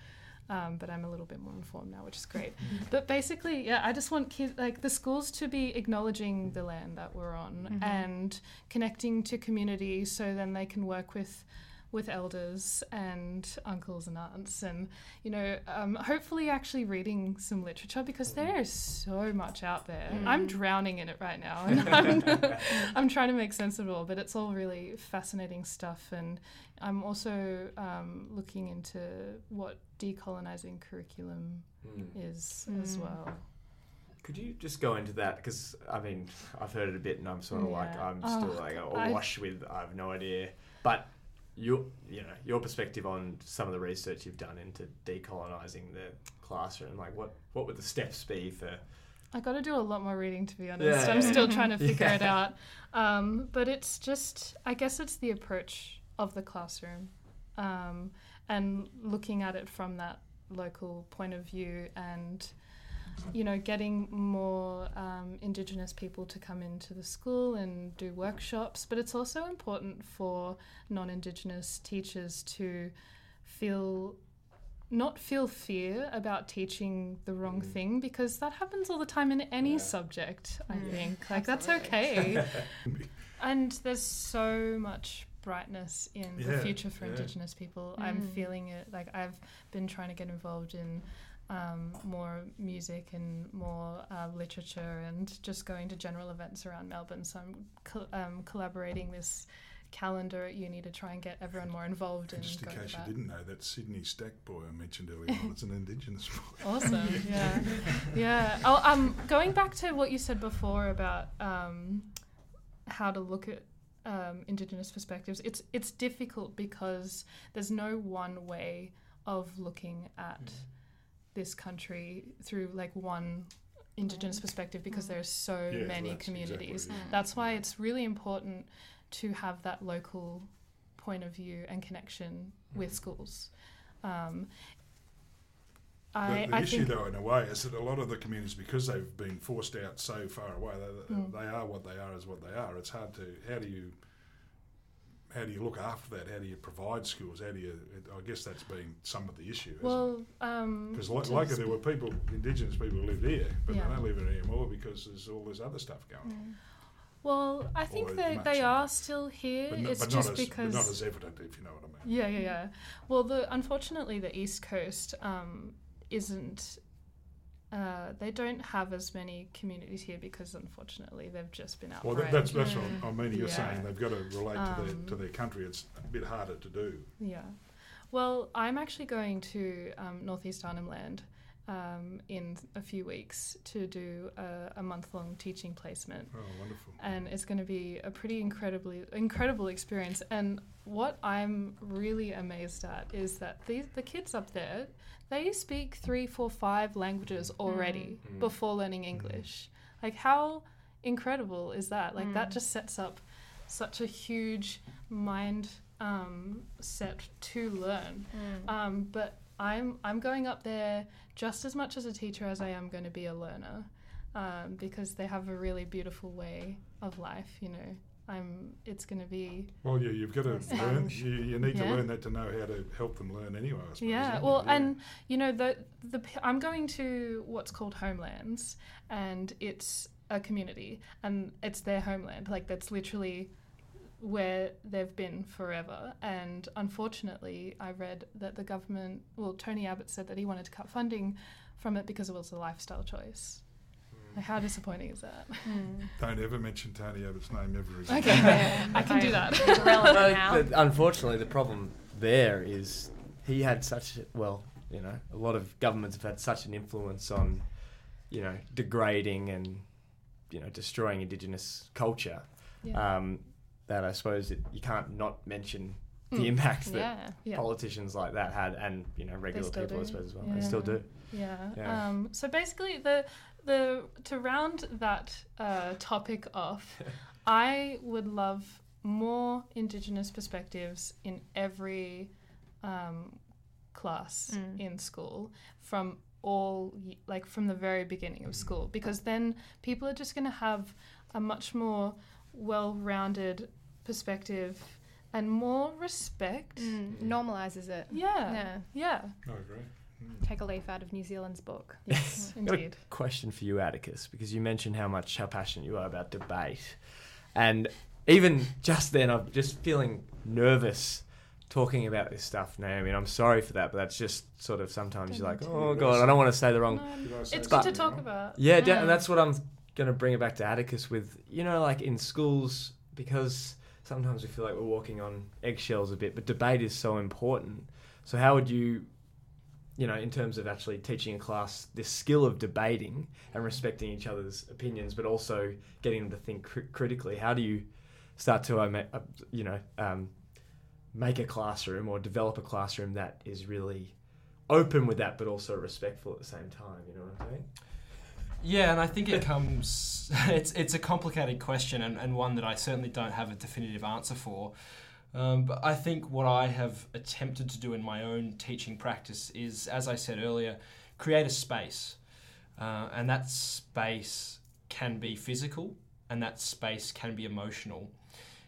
Um, but I'm a little bit more informed now, which is great. But basically, yeah, I just want kids, like the schools, to be acknowledging the land that we're on and connecting to community, so then they can work with with elders and uncles and aunts, and you know, um, hopefully, actually reading some literature because there is so much out there. I'm drowning in it right now, and I'm, I'm trying to make sense of it all. But it's all really fascinating stuff, and I'm also um, looking into what decolonizing curriculum is as Mm. well. Could you just go into that? Because I mean, I've heard it a bit, and I'm sort of like I'm still Oh, like I- awash with I have no idea. But your you know your perspective on some of the research you've done into decolonizing the classroom, like what what would the steps be for? I got to do a lot more reading, to be honest. Yeah, I'm still trying to figure Yeah. it out. Um, but it's just, I guess it's the approach of the classroom um, and looking at it from that local point of view and you know, getting more um, Indigenous people to come into the school and do workshops, but it's also important for non Indigenous teachers to feel not feel fear about teaching the wrong Mm. thing because that happens all the time in any Yeah. subject i Mm. think like Absolutely. that's okay and there's so much brightness in the future for yeah. indigenous people i'm Mm. feeling it like i've been trying to get involved in um, more music and more uh, literature and just going to general events around melbourne so i'm col- um, collaborating this calendar at uni to try and get everyone more involved in And just in case you didn't know, that Sydney Stack boy I mentioned earlier on, it's an Indigenous boy. Awesome. Yeah. Yeah. Oh, um, going back to what you said before about um, how to look at um, Indigenous perspectives, it's it's difficult because there's no one way of looking at this country through like one Indigenous perspective because Mm. there's so Yeah, many that's communities. exactly it. That's why it's really important to have that local point of view and connection with schools. Um, I, the the I issue, think though, in a way, is that a lot of the communities, because they've been forced out so far away, they, Mm. they are what they are, is what they are. It's hard to how do you how do you look after that? How do you provide schools? How do you? I guess that's been some of the issue. Well, um, because like, like there were people, Indigenous people who lived here, but Yeah. they don't live here anymore because there's all this other stuff going on. well, I think they, they are still here. No, it's just as, because but not as evident, if you know what I mean. yeah, yeah, yeah. Well, the unfortunately the East Coast um, isn't. Uh, they don't have as many communities here because unfortunately they've just been out. Well, that, that's that's Mm. what I mean. You're Yeah. saying they've got to relate to their Um, to their country. It's a bit harder to do. Yeah. Well, I'm actually going to um, Northeast Arnhem Land um, in a few weeks to do a, a month long teaching placement. Oh, wonderful. and it's going to be a pretty incredibly incredible experience. And what I'm really amazed at is that these the kids up there they speak three, four, five languages already Mm. before learning English. Like how incredible is that? Like that Mm. just sets up such a huge mind um, set to learn. Mm. Um, but I'm I'm going up there just as much as a teacher as I am going to be a learner, um, because they have a really beautiful way of life. You know, I'm. It's going to be Well, yeah, you've got to learn. You, you need to learn that to know how to help them learn anyway. I suppose, yeah. Well, you? and you know the the p- I'm going to what's called homelands, and it's a community, and it's their homeland. Like that's literally where they've been forever. And unfortunately, I read that the government, well, Tony Abbott said that he wanted to cut funding from it because it was a lifestyle choice. Like, how disappointing is that? Mm. don't ever mention Tony Abbott's name ever again. Okay. Yeah, I can do that. It's relevant No, now. the- unfortunately, the problem there is he had such well, you know, a lot of governments have had such an influence on, you know, degrading and, you know, destroying Indigenous culture. Yeah. Um, that I suppose it, you can't not mention the Mm. impacts that yeah. Yeah. politicians like that had, and you know, regular still people, I suppose as well. Yeah. They still do. Yeah. Yeah. Um, so basically, the the to round that uh, topic off, I would love more Indigenous perspectives in every um, class Mm. in school from all like from the very beginning of school because then people are just going to have a much more well-rounded perspective and more respect. Mm. Normalizes it. Yeah. Yeah. Yeah. I agree. Mm. Take a leaf out of New Zealand's book. Yes, Got a indeed. question for you, Atticus, because you mentioned how much how passionate you are about debate, and even just then, I'm just feeling nervous talking about this stuff, Naomi. And I'm sorry for that, but that's just sort of sometimes Don't you're like, oh god, I don't want to say the wrong. No, say it's good to talk wrong? about. Yeah, de- Mm. and that's what I'm going to bring it back to Atticus with. You know, like in schools, because sometimes we feel like we're walking on eggshells a bit, but debate is so important. So, how would you, you know, in terms of actually teaching a class this skill of debating and respecting each other's opinions, but also getting them to think cri- critically? How do you start to, uh, uh, you know, um, make a classroom or develop a classroom that is really open with that, but also respectful at the same time? You know what I'm saying? Yeah, and I think it comes. It's it's a complicated question and, and one that I certainly don't have a definitive answer for. Um, but I think what I have attempted to do in my own teaching practice is, as I said earlier, create a space. Uh, and that space can be physical and that space can be emotional.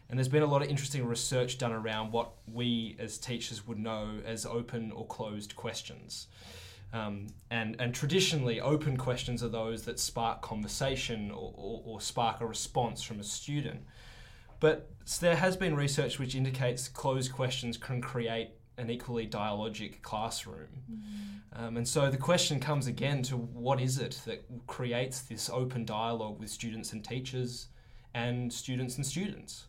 And there's been a lot of interesting research done around what we as teachers would know as open or closed questions. Um, and, and traditionally, open questions are those that spark conversation or, or, or spark a response from a student. But there has been research which indicates closed questions can create an equally dialogic classroom. Mm. Um, and so the question comes again to what is it that creates this open dialogue with students and teachers and students and students?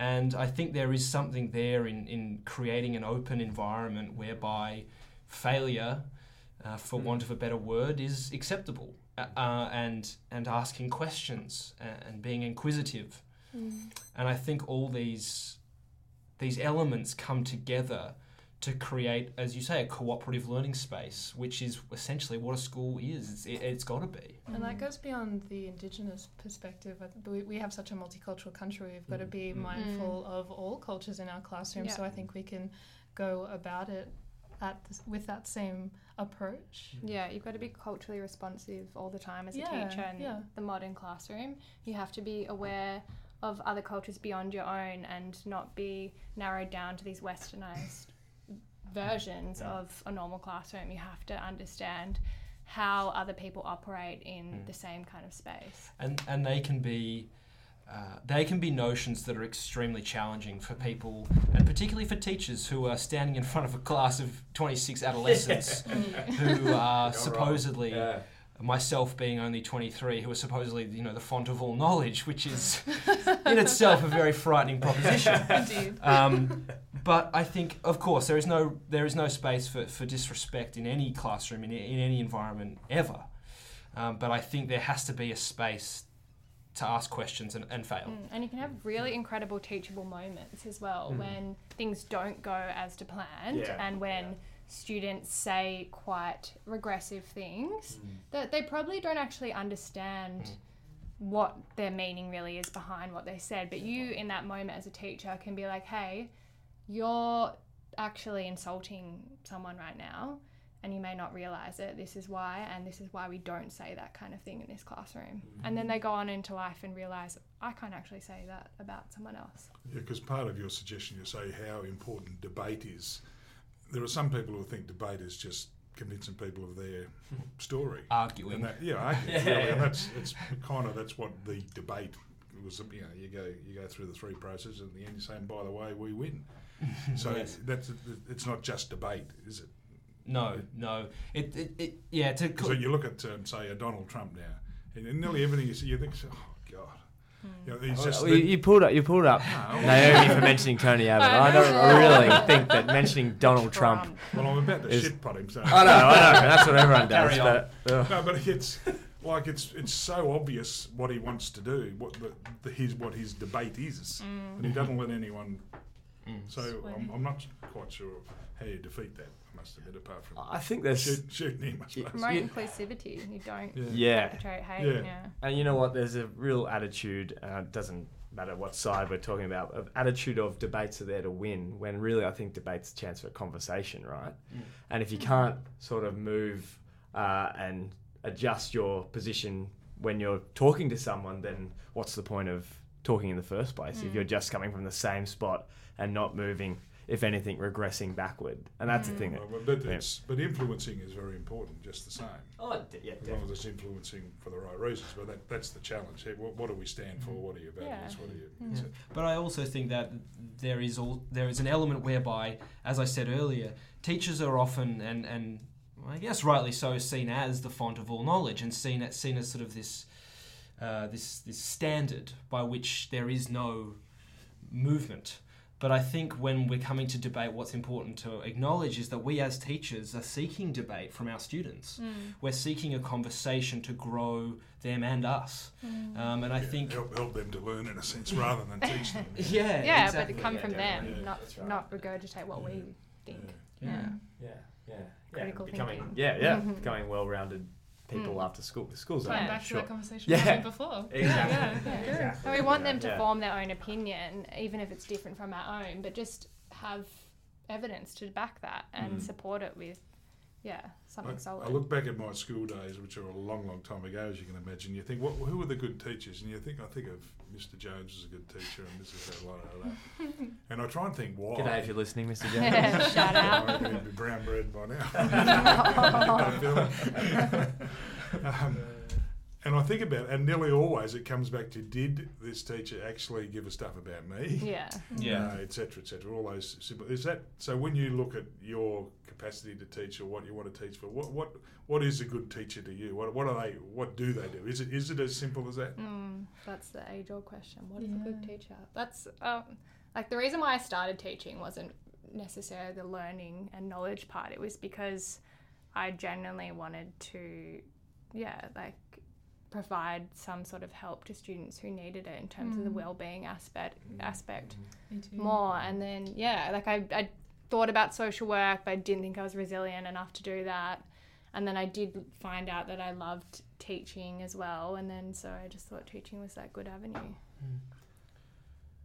And I think there is something there in, in creating an open environment whereby failure, uh, for mm. want of a better word, is acceptable. Uh, uh, and and asking questions and, and being inquisitive, mm. and I think all these these elements come together to create, as you say, a cooperative learning space, which is essentially what a school is. It's, it, has got to be. And that goes beyond the Indigenous perspective. We, we have such a multicultural country. We've got to be mm. mindful mm. of all cultures in our classroom. Yeah. So I think we can go about it at this, with that same approach. Yeah, you've got to be culturally responsive all the time as a yeah, teacher in yeah. the modern classroom. You have to be aware of other cultures beyond your own and not be narrowed down to these westernized versions yeah. of a normal classroom. You have to understand how other people operate in mm. the same kind of space. And and they can be uh, they can be notions that are extremely challenging for people, and particularly for teachers who are standing in front of a class of 26 adolescents who are supposedly yeah myself being only 23, who are supposedly, you know, the font of all knowledge, which is in itself a very frightening proposition. Indeed. Um, but I think, of course, there is no there is no space for, for disrespect in any classroom in, in any environment ever. Um, but I think there has to be a space to ask questions and, and fail. Mm, and you can have really incredible teachable moments as well mm. when things don't go as to planned yeah. and when. Yeah students say quite regressive things mm. that they probably don't actually understand mm. what their meaning really is behind what they said. But you, in that moment as a teacher, can be like, hey, you're actually insulting someone right now. And you may not realize it. This is why, and this is why we don't say that kind of thing in this classroom. Mm. And then they go on into life and realize I can't actually say that about someone else. Yeah, because part of your suggestion, you say how important debate is there are some people who think debate is just convincing people of their story, arguing. That, yeah, arguing. yeah. Really, and that's it's kind of that's what the debate was. You know, you go you go through the three processes, and at the end you're saying, by the way, we win. so yes. that's it's not just debate, is it? No, no. It, it, it yeah. To so you look at um, say a Donald Trump now, and nearly everything you see, you think, oh God, you, know, just well, you, pulled up. You pulled up no. Naomi for mentioning Tony Abbott. I don't really think that mentioning Donald Trump. Trump. Well, I'm about to is, shit pot him. So. I know, I know. That's what everyone does. But, no, but it's like it's it's so obvious what he wants to do, what the, the his what his debate is, mm. and he doesn't let anyone. Mm. So I'm, I'm, not quite sure how you defeat that must admit, apart from I think there's shoot, shooting him. I suppose. Promote inclusivity. You don't yeah. perpetrate hate. Yeah. yeah. And you know what? There's a real attitude. Uh, doesn't matter what side we're talking about. Of attitude of debates are there to win. When really, I think debates a chance for conversation, right? Mm. And if you can't sort of move uh, and adjust your position when you're talking to someone, then what's the point of talking in the first place? Mm. If you're just coming from the same spot and not moving if anything, regressing backward. And that's mm. the thing. That, well, but, yeah. but influencing is very important, just the same. Oh, d- yeah, As long as it's influencing for the right reasons. But that, that's the challenge. Hey, what, what, do we stand for? What are your values? Yeah. What are you? Mm. But I also think that there is all there is an element whereby, as I said earlier, teachers are often and and I guess rightly so seen as the font of all knowledge and seen as, seen as sort of this uh, this this standard by which there is no movement. But I think when we're coming to debate, what's important to acknowledge is that we as teachers are seeking debate from our students. Mm. We're seeking a conversation to grow them and us. Mm. Um, and I think help, help, them to learn in a sense rather than teach them. yeah, yeah, exactly. but come yeah, from them, yeah, not right. not regurgitate what we think. Yeah, yeah, yeah. Critical becoming, thinking. Yeah, yeah, becoming well-rounded people mm. after school. The Schools are back to that conversation yeah. we had before. Exactly. Yeah, yeah. yeah. exactly. we want them to form their own opinion, even if it's different from our own, but just have evidence to back that and mm. support it with yeah, something I, solid. I look back at my school days, which are a long, long time ago, as you can imagine. You think, what, who were the good teachers? And you think, I think of Mr. Jones as a good teacher, and this is that, and I try and think why. G'day if you're listening, Mr. Jones. Shout out. I'd be brown bread by now. um, and I think about, and nearly always it comes back to, did this teacher actually give a stuff about me? yeah. Yeah. uh, et cetera, et cetera. All those simple. Is that so? When you look at your capacity to teach or what you want to teach for, what what what is a good teacher to you? What what are they? What do they do? Is it is it as simple as that? Mm, that's the age old question. What is a good teacher? That's um, like the reason why I started teaching wasn't necessarily the learning and knowledge part. It was because I genuinely wanted to, yeah, like provide some sort of help to students who needed it in terms of the Mm. well-being aspect mm. aspect mm-hmm. Me too. more. And then yeah like I, I thought about social work but I didn't think I was resilient enough to do that. And then I did find out that I loved teaching as well. And then so I just thought teaching was that good avenue. Hmm.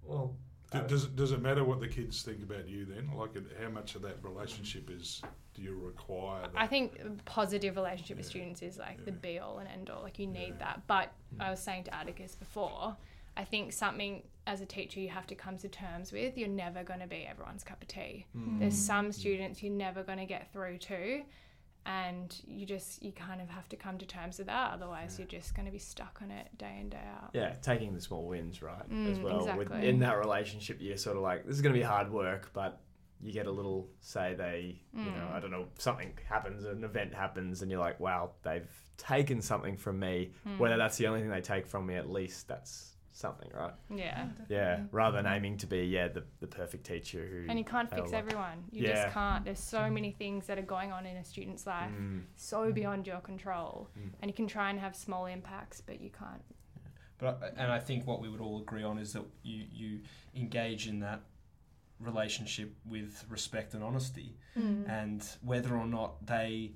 Well, Do, uh, does it does it matter what the kids think about you then? Like, how much of that relationship is do you require? That? I think positive relationship with students is like the be all and end all like you need Yeah. that but Mm. I was saying to Atticus before I think something as a teacher you have to come to terms with you're never going to be everyone's cup of tea mm. there's some students you're never going to get through to and you just you kind of have to come to terms with that otherwise you're just going to be stuck on it day in day out yeah, taking the small wins, right, as Mm, well. With, exactly. in that relationship, you're sort of like, this is going to be hard work, but you get a little say they, you know, Mm. I don't know, something happens, an event happens, and you're like, wow, they've taken something from me. Mm. Whether that's the only thing they take from me, at least that's something, right? yeah. Yeah, rather than aiming to be, yeah, the, the perfect teacher who. and you can't fix they'll- everyone. You Yeah. just can't. There's so many things that are going on in a student's life Mm, so beyond your control. Mm. and you can try and have small impacts but you can't. But and I think what we would all agree on is that you you engage in that relationship with respect and honesty, Mm. and whether or not they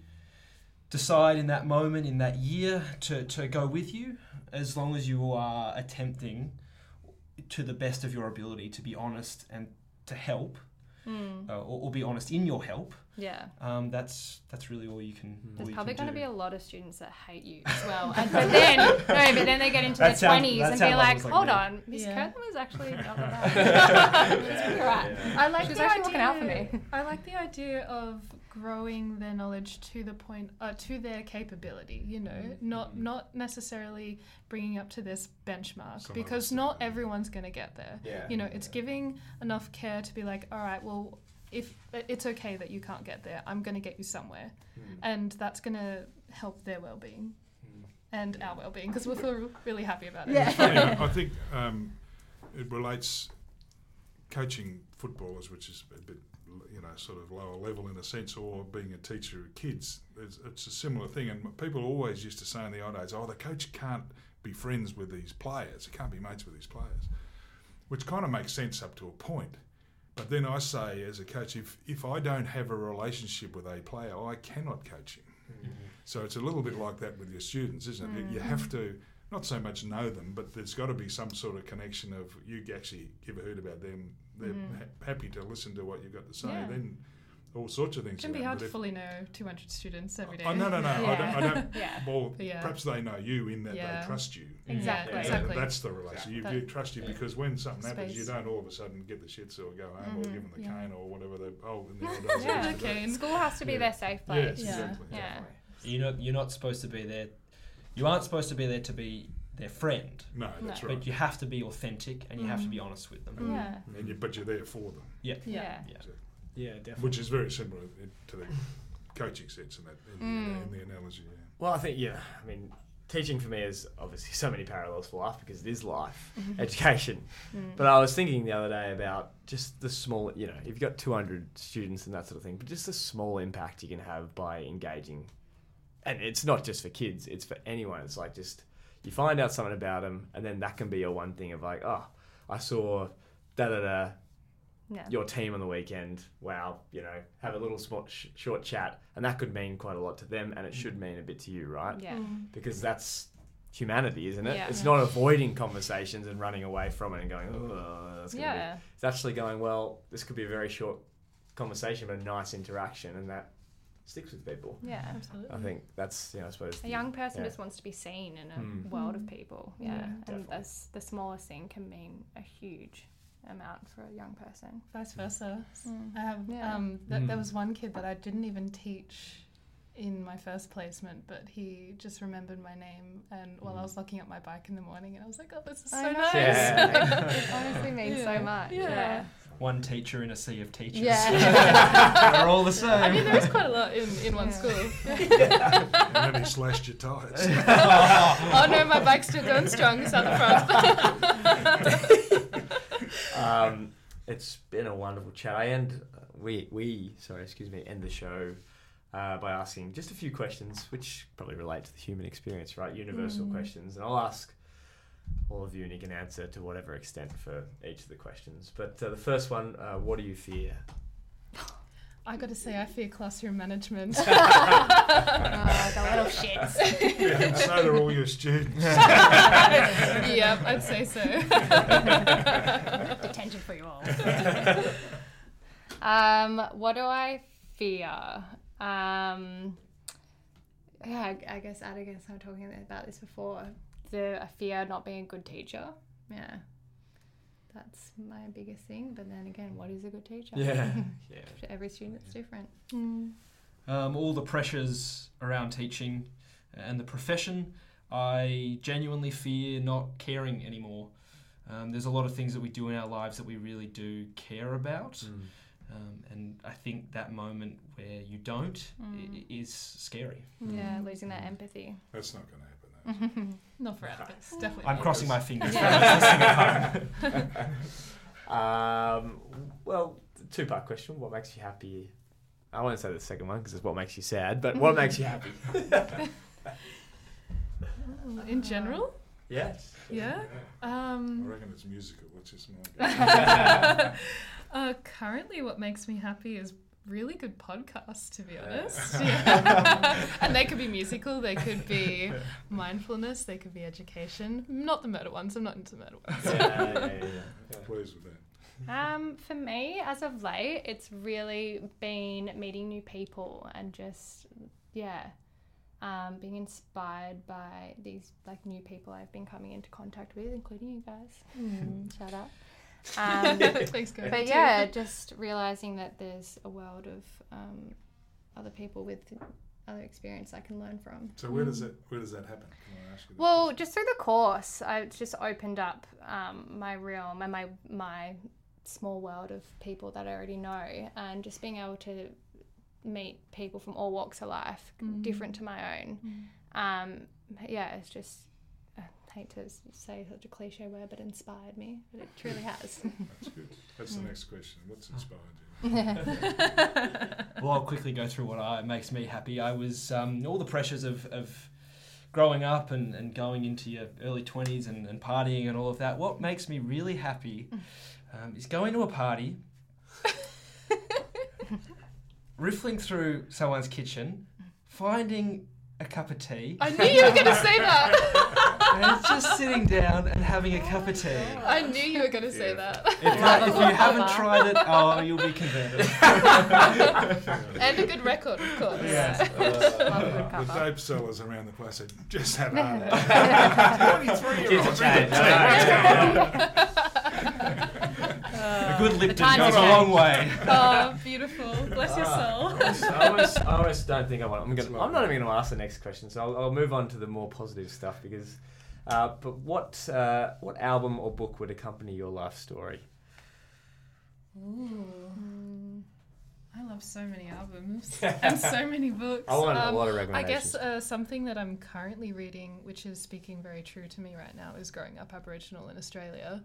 decide in that moment in that year to, to go with you, as long as you are attempting to the best of your ability to be honest and to help, Mm. uh, or, or be honest in your help. Yeah Um, that's that's really all you can. There's all there's you probably going to be a lot of students that hate you as well and, but then no but then they get into their 20s and be like like hold me." on miss Yeah. Kirkland was actually blah, blah, blah. Pretty right Yeah. I like She was the actually idea, looking out for me. I like the idea of growing their knowledge to the point, uh, to their capability. You know, Mm. not not necessarily bringing up to this benchmark Some because not yeah. everyone's going to get there. Yeah. You know, it's giving enough care to be like, all right, well, if it's okay that you can't get there, I'm going to get you somewhere, Mm. and that's going to help their well-being Mm. and our well-being because we'll feel really happy about it. Yeah. Yeah, I think um, it relates coaching footballers, which is a bit, you know, sort of lower level in a sense, or being a teacher of kids. It's, it's a similar thing, and people always used to say in the old days, "Oh, the coach can't be friends with these players. He can't be mates with these players," which kind of makes sense up to a point. But then I say, as a coach, if if I don't have a relationship with a player, I cannot coach him. So it's a little bit like that with your students, isn't it? You- You have to not so much know them, but there's got to be some sort of connection of you actually give a hoot about them. They're Mm. ha- happy to listen to what you've got to say. Yeah. Then all sorts of things. It can be hard to fully know 200 students every day. Oh, no, no, no. I don't. I don't yeah well, Yeah. perhaps they know you in that Yeah. they trust you. Exactly. Yeah, Yeah, exactly. That's the relation. You, you trust you because when something happens, you don't all of a sudden get the shits or go home or Mhm. give them the Yeah. cane or whatever. The oh, in the old days. Yeah. they used to do. Okay. school has to be Yeah. their safe Yes, place Yeah. exactly. Yeah. You're not you're not supposed to be there. You aren't supposed to be there to be their friend, No, that's No. right. but you have to be authentic and you have to be Mm. honest with them. yeah And you, but you're there for them. Yeah. yeah Yeah. Yeah, definitely. which is very similar to the coaching sense in that in, the, Mm. in the analogy. Yeah. Well, I think yeah. I mean, teaching for me is obviously so many parallels for life because it is life, education. Mm. But I was thinking the other day about just the small, you know, if you've got 200 students and that sort of thing, but just the small impact you can have by engaging. And it's not just for kids; it's for anyone. It's like just you find out something about them, and then that can be your one thing of like, oh, I saw da da da yeah your team on the weekend. Wow, you know, have a little small, sh- short chat, and that could mean quite a lot to them, and it should mean a bit to you, right? yeah Mm. Because that's humanity, isn't it? Yeah. It's Yeah. not avoiding conversations and running away from it and going, oh, that's gonna be. yeah It's actually going, well, this could be a very short conversation, but a nice interaction, and that sticks with people. Yeah. Absolutely. I think that's you know I suppose A the- young person yeah. just wants to be seen in a Mm. world of Mm. people. Yeah, Yeah. and definitely. the smallest thing can mean a huge amount for a young person. Vice versa. Mm. I have Yeah. um th- there Mm. was one kid that I didn't even teach in my first placement, but he just remembered my name and while I Mm. was locking up my bike in the morning and I was like, Oh, this is so know. nice. Yeah. it honestly means so much. Yeah. Yeah. One teacher in a sea of teachers. Yeah. They're all the same. I mean there is quite a lot in, in one Yeah. school. and then he slashed your tyres. oh no, my bike's still going strong, it's at the front. Um, it's been a wonderful chat. I end we we sorry excuse me end the show uh, by asking just a few questions, which probably relate to the human experience, right? Universal Mm. questions, and I'll ask all of you, and you can answer to whatever extent for each of the questions. But uh, the first one, uh, what do you fear? I gotta say I fear classroom management. Oh, the little shits. yeah, and so do all your students. yep, I'd say so. Detention for you all. um, what do I fear? Um, yeah, I, I guess Ad against I'm talking about this before. The I fear not being a good teacher. Yeah, that's my biggest thing. But then again, what is a good teacher? Yeah, yeah. Every student's different. Mm. um, all the pressures around teaching and the profession, I genuinely fear not caring anymore. Um, there's a lot of things that we do in our lives that we really do care about, Mm. um, and I think that moment where you don't i- Mm. is scary. Yeah, Mm. losing that empathy. That's not going to happen. Though. Not for adults, definitely. I'm crossing my fingers. Yeah. those listening at home. um, well, two part question. What makes you happy? I won't say the second one because it's what makes you sad, but what makes you happy? In general, yes. yeah. I Um, reckon it's musical. It's just my uh, currently, what makes me happy is really good podcast to be honest. Yeah. and they could be musical, they could be mindfulness, they could be education. Not the murder ones. I'm not into murder ones. Yeah, yeah, yeah, yeah, yeah. Pleased with that. Um, for me, as of late, it's really been meeting new people and just yeah, um, being inspired by these like new people I've been coming into contact with, including you guys. Mm. Shout out. Um, Thanks, guys. but yeah, just realizing that there's a world of um, other people with other experience I can learn from. So where does that where does that happen? Can I ask you that Well, question? just through the course, I it's just opened up um, my realm and my my small world of people that I already know, and just being able to meet people from all walks of life, Mm. different to my own. Um, yeah, it's just. I hate to say such a cliche word, but inspired me. But it truly has. That's good. That's the next question. What's inspired you? Well, I'll quickly go through what I, makes me happy. I was um, all the pressures of, of growing up and, and going into your early 20s and, and partying and all of that. What makes me really happy um, is going to a party, riffling through someone's kitchen, finding a cup of tea, I knew you were going to say that. and just sitting down and having a cup of tea. I knew you were going to say Yeah. that. If, that, if you haven't tried it, oh, you'll be converted. and a good record, of course. Yes. Love a the cuppa. dope sellers around the place said, just have a 23 year Kids old. are changed. A good Lipton times goes a long way. Oh, beautiful. Bless your soul. I almost, I almost, don't think I want. I'm gonna. I'm not even going to ask the next question, so I'll, I'll move on to the more positive stuff because. Uh, but what uh, what album or book would accompany your life story? Ooh. Mm. I love so many albums and so many books. I want a Um, lot of recommendations. I guess uh, something that I'm currently reading, which is speaking very true to me right now, is Growing Up Aboriginal in Australia.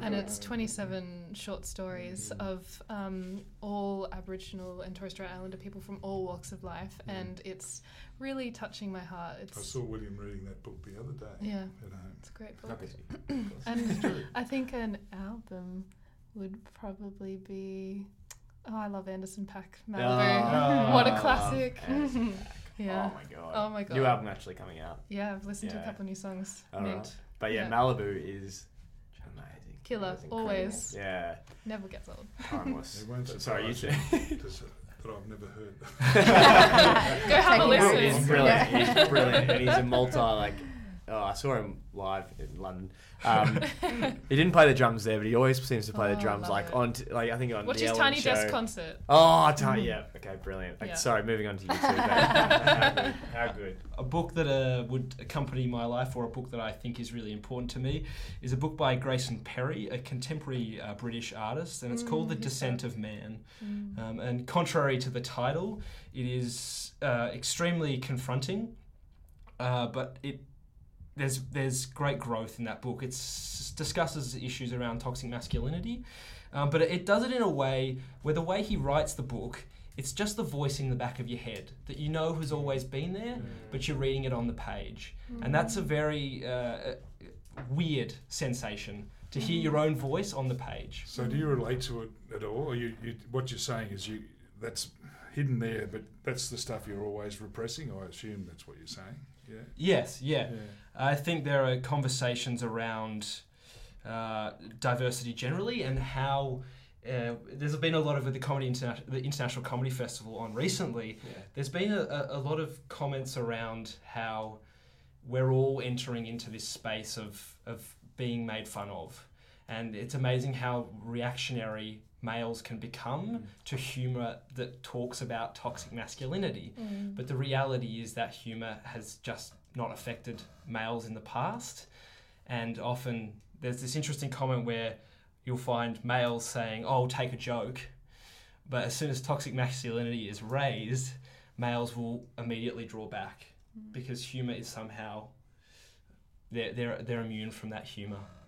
And it's 27 short stories Mhm. of um, all Aboriginal and Torres Strait Islander people from all walks of life. Mhm. And it's really touching my heart. It's, I saw William reading that book the other day yeah, at home. it's a great book. Not busy, of course. And I think an album would probably be. Oh, I love Anderson .Paak Malibu. Oh, what a classic. Yeah. Oh my god. Oh my god. New album actually coming out. Yeah, I've listened to a couple new songs. All Neat. right. But yeah, Yeah. Malibu is amazing. Killer, It's always. Yeah, Never gets old. timeless. It won't Sorry, you surprise two. to, s- that I've never heard. Go have a listen. He's brilliant. Yeah. He's brilliant, and he's a multi like. Oh, I saw him live in London. Um, he didn't play the drums there, but he always seems to play Oh, the drums love like it. on, t- like I think on Watch the his Tiny show. Desk concert. Oh, tiny, yeah. Okay, brilliant. Like, Yeah. Sorry, moving on to you two. but how good? How good? A book that uh, would accompany my life, or a book that I think is really important to me, is a book by Grayson Perry, a contemporary uh, British artist, and it's called The Mm, Descent of Man. Mm. Um, and contrary to the title, it is uh, extremely confronting, uh, but it there's there's great growth in that book. It discusses issues around toxic masculinity, um, but it does it in a way where the way he writes the book, it's just the voice in the back of your head that you know has always been there, but you're reading it on the page, and that's a very uh, weird sensation to hear your own voice on the page. So do you relate to it at all? Or you, you, what you're saying is you that's hidden there, but that's the stuff you're always repressing. I assume that's what you're saying. Yeah. Yes, yeah. Yeah. I think there are conversations around uh, diversity generally and how uh, there's been a lot of the comedy interna- the international comedy festival on recently. There's been a, a, a lot of comments around how we're all entering into this space of of being made fun of, and it's amazing how reactionary males can become to humor that talks about toxic masculinity. Mm. But the reality is that humour has just not affected males in the past. And often there's this interesting comment where you'll find males saying, oh, take a joke. But as soon as toxic masculinity is raised, males will immediately draw back because humour is somehow. They're, they're, they're immune from that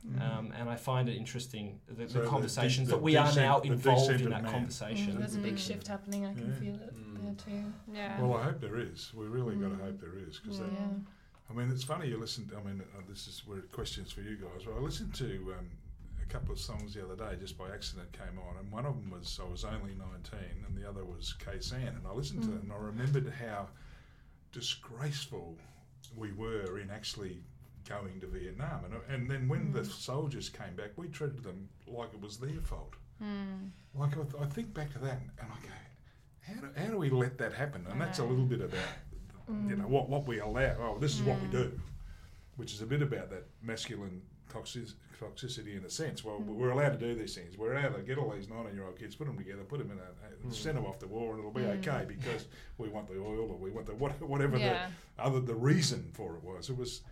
humour. Um, and I find it interesting the, So the the conversations de- that the we are now involved in that man. conversation. Mm, there's a big Mm. shift happening. I can Yeah. feel it Mm. there too. Yeah. Well, I hope there is. We really got to Mm. hope there is because Mm. Yeah. I mean it's funny you listen. To, I mean uh, this is where questions for you guys. But I listened to um, a couple of songs the other day just by accident came on, and one of them was I was only nineteen, and the other was Khe Sanh, and I listened to Mm. it and I remembered how disgraceful we were in actually going to Vietnam, and and then when the Mm. soldiers came back, we treated them like it was their fault. Mm. Like I, th- I think back to that, and I go, how do, how do we let that happen? And that's a little bit about, you know, what what we allow. Oh, this is what we Mm. do, which is a bit about that masculine toxic, toxicity in a sense. Well, Mm. we're allowed to do these things. We're allowed to get all these nineteen-year-old kids, put them together, put them in a, a Mm. send them off to war, and it'll be Mm. okay because we want the oil or we want the what, whatever Yeah. the other the reason for it was. It was.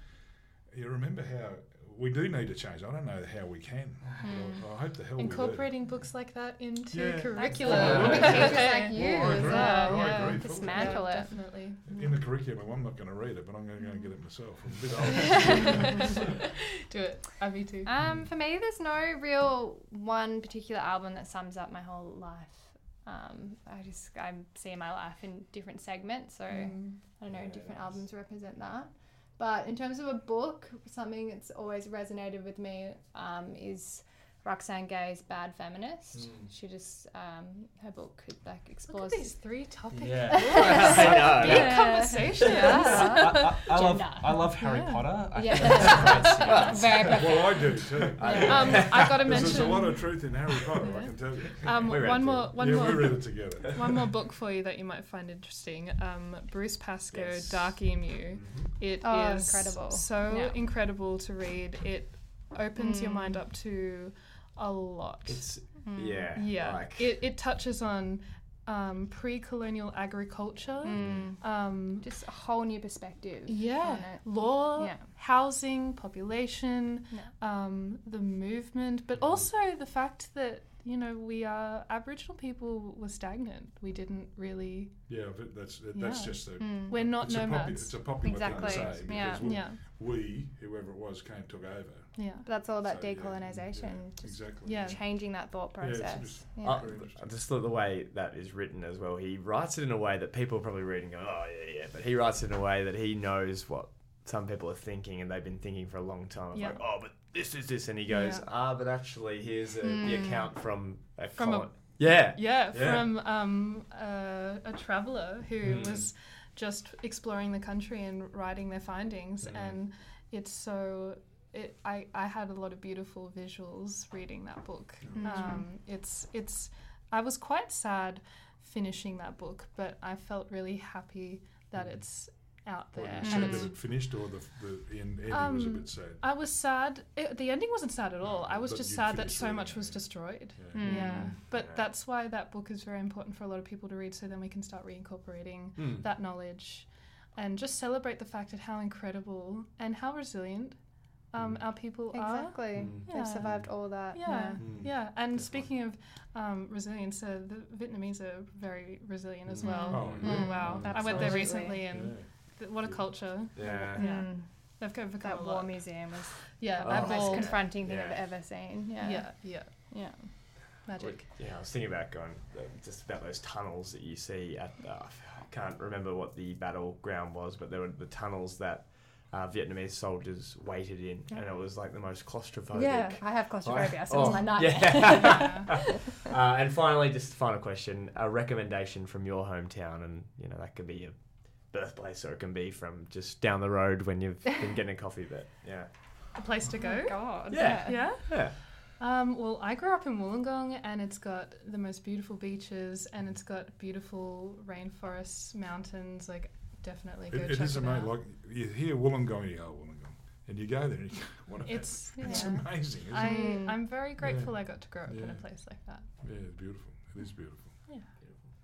You remember how we do need to change. I don't know how we can. but Mm. I, I hope the hell we. Incorporating books like that into Yeah. curriculum. Yeah. With Yeah. teachers like you Well, I as agree. well. I Yeah. agree fully. Dismantle yeah, it. Definitely. In the curriculum, I'm not going to read it, but I'm going to go and get it myself. I'm a bit old. Do it. I me too. Um, for me, there's no real one particular album that sums up my whole life. Um, I just I see my life in different segments, so Mm. I don't know, Yeah, different albums represent that. But in terms of a book, something that's always resonated with me um, is Roxane Gay's Bad Feminist. She just um, her book like Look explores at these three topics. Yeah. I know. Big Yeah. conversation. Yeah. I, I, I love I love Harry Yeah. Potter. I Yeah. that's a great series. Very profound. well, I do too. I- Um, I got to There's, there's a lot of truth in Harry Potter, I can tell you. um, one more one yeah, more we read it together. one more book for you that you might find interesting. Um, Bruce Pascoe, Yes. Dark Emu. It is Oh, incredible. So Yeah. incredible to read. It opens your Mm. mind up to a lot. It's Mm. yeah. yeah, Like, it, it touches on um, pre-colonial agriculture. Mm. Um, Just a whole new perspective. yeah, law, Yeah. housing, population, Yeah. um, the movement, but also the fact that you know we are Aboriginal people were stagnant. We didn't really. Yeah, but that's that's Yeah. just a. Mm. We're not it's, a popu- nomads. it's a popular Exactly, thing to say because yeah. we, yeah, we, whoever it was, came took over. yeah. But that's all about So, decolonization, yeah, just exactly. Yeah. changing that thought Yeah, it's process. Yeah. I, I just thought the way that is written as well. He writes it in a way that people are probably reading, going, "Oh yeah, yeah," but he writes it in a way that he knows what some people are thinking, and they've been thinking for a long time. It's Yeah. Like, "Oh, but this is this," and he goes, Yeah. "Ah, but actually, here's a, the Mm. account from a From a- colon- yeah, Yeah, Yeah. from um, uh, a traveller who Mm. was just exploring the country and writing their findings, Mm. and it's so. It, I, I had a lot of beautiful visuals reading that book. Mm. Um, it's it's I was quite sad finishing that book, but I felt really happy that it's out Were there. you and that it finished, or the, the end, ending was a Um, bit sad? I was sad. It, the ending wasn't sad at all. I was just sad that so reading much was destroyed. Yeah. Mm. Yeah, but Yeah. that's why that book is very important for a lot of people to read, so then we can start reincorporating Mm. that knowledge and just celebrate the fact of how incredible and how resilient um, Mm. our people are. Exactly. Mm. Yeah. They've survived all that. Yeah, Mm. yeah. And Definitely. speaking of um, resilience, uh, the Vietnamese are very resilient as Mm. well. Oh, Mm. Wow, Yeah. I went there recently, and th- what a culture! Yeah. Yeah. Mm. They've overcome That a war lot. museum was Yeah, Oh. the that most confronting thing Yeah. I've ever seen. Yeah. Yeah, yeah, Yeah. magic. Yeah, I was thinking about going uh, just about those tunnels that you see at. Uh, I can't remember what the battleground was, but there were the tunnels that uh, Vietnamese soldiers waited in, and it was like the most claustrophobic. Yeah, I have claustrophobia, so Oh, it's my nightmare. Yeah. uh, and finally, just a final question: a recommendation from your hometown, and you know that could be your birthplace, or it can be from just down the road when you've been getting a coffee. But yeah, A place to Oh go. my God. Yeah. Yeah. yeah, Um, well, I grew up in Wollongong, and it's got the most beautiful beaches, and it's got beautiful rainforests, mountains. Like, definitely go It, it check it amazing. out. Like you hear Wollongong, you go Wollongong, and you go there, and you go, what a It's it's amazing, isn't I it? I'm very grateful I got to grow up in a place like that. Yeah, it's beautiful. It is beautiful.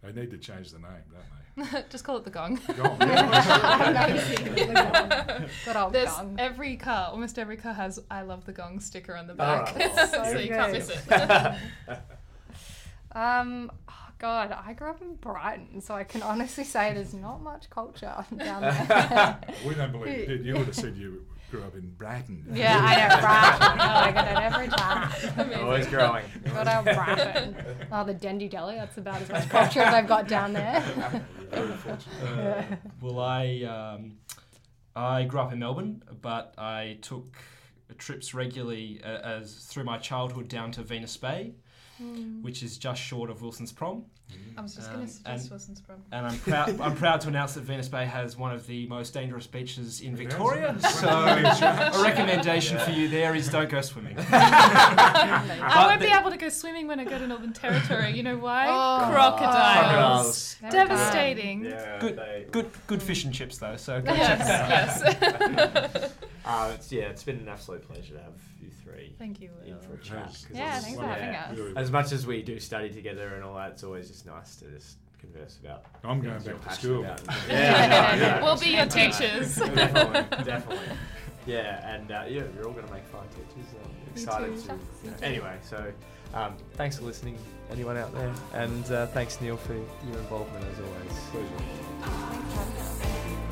Yeah. They need to change the name, don't they? Just call it the Gong. Gong. yeah. Amazing. The gong. Good old There's gong. every car, almost every car has "I love the Gong" sticker on the Oh, back, so so, you can't miss it. Um, oh God, I grew up in Brighton, so I can honestly say there's not much culture down there. we don't believe you did. You would have said you grew up in Brighton. yeah, I know, Brighton. Oh, I get it every time. always growing. Good old Brighton. Oh, the Dendy Deli, that's about as much culture as I've got down there. Uh, well, I um, I grew up in Melbourne, but I took trips regularly uh, as through my childhood down to Venus Bay, which is just short of Wilson's Prom. I was just Um, going to suggest and- Wilson's Prom. And I'm proud. I'm proud to announce that Venus Bay has one of the most dangerous beaches in Victoria. So one of the beaches. a recommendation for you there is don't go swimming. I won't be able to go swimming when I go to Northern Territory. You know why? Oh. Crocodiles. Never Devastating. Yeah, Good- they- Good, good fish and chips though. So go check that out. yes. Uh, it's, yeah, it's been an absolute pleasure to have you three Thank you. in for a chat. has. 'cause Yeah, thanks for having us. As much as we do study together and all that, it's always just nice to just converse about. I'm going back to school. about. Yeah, I know, yeah. We'll be your teachers. definitely, definitely. Yeah, and uh, yeah, you're all going to make fine teachers. I'm excited too. to. Shucks. you know, Anyway, so um, thanks for listening, anyone out there, and uh, thanks Neil for your involvement as always. Pleasure. Thanks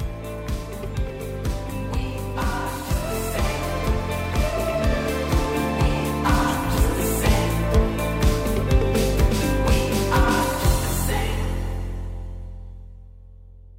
I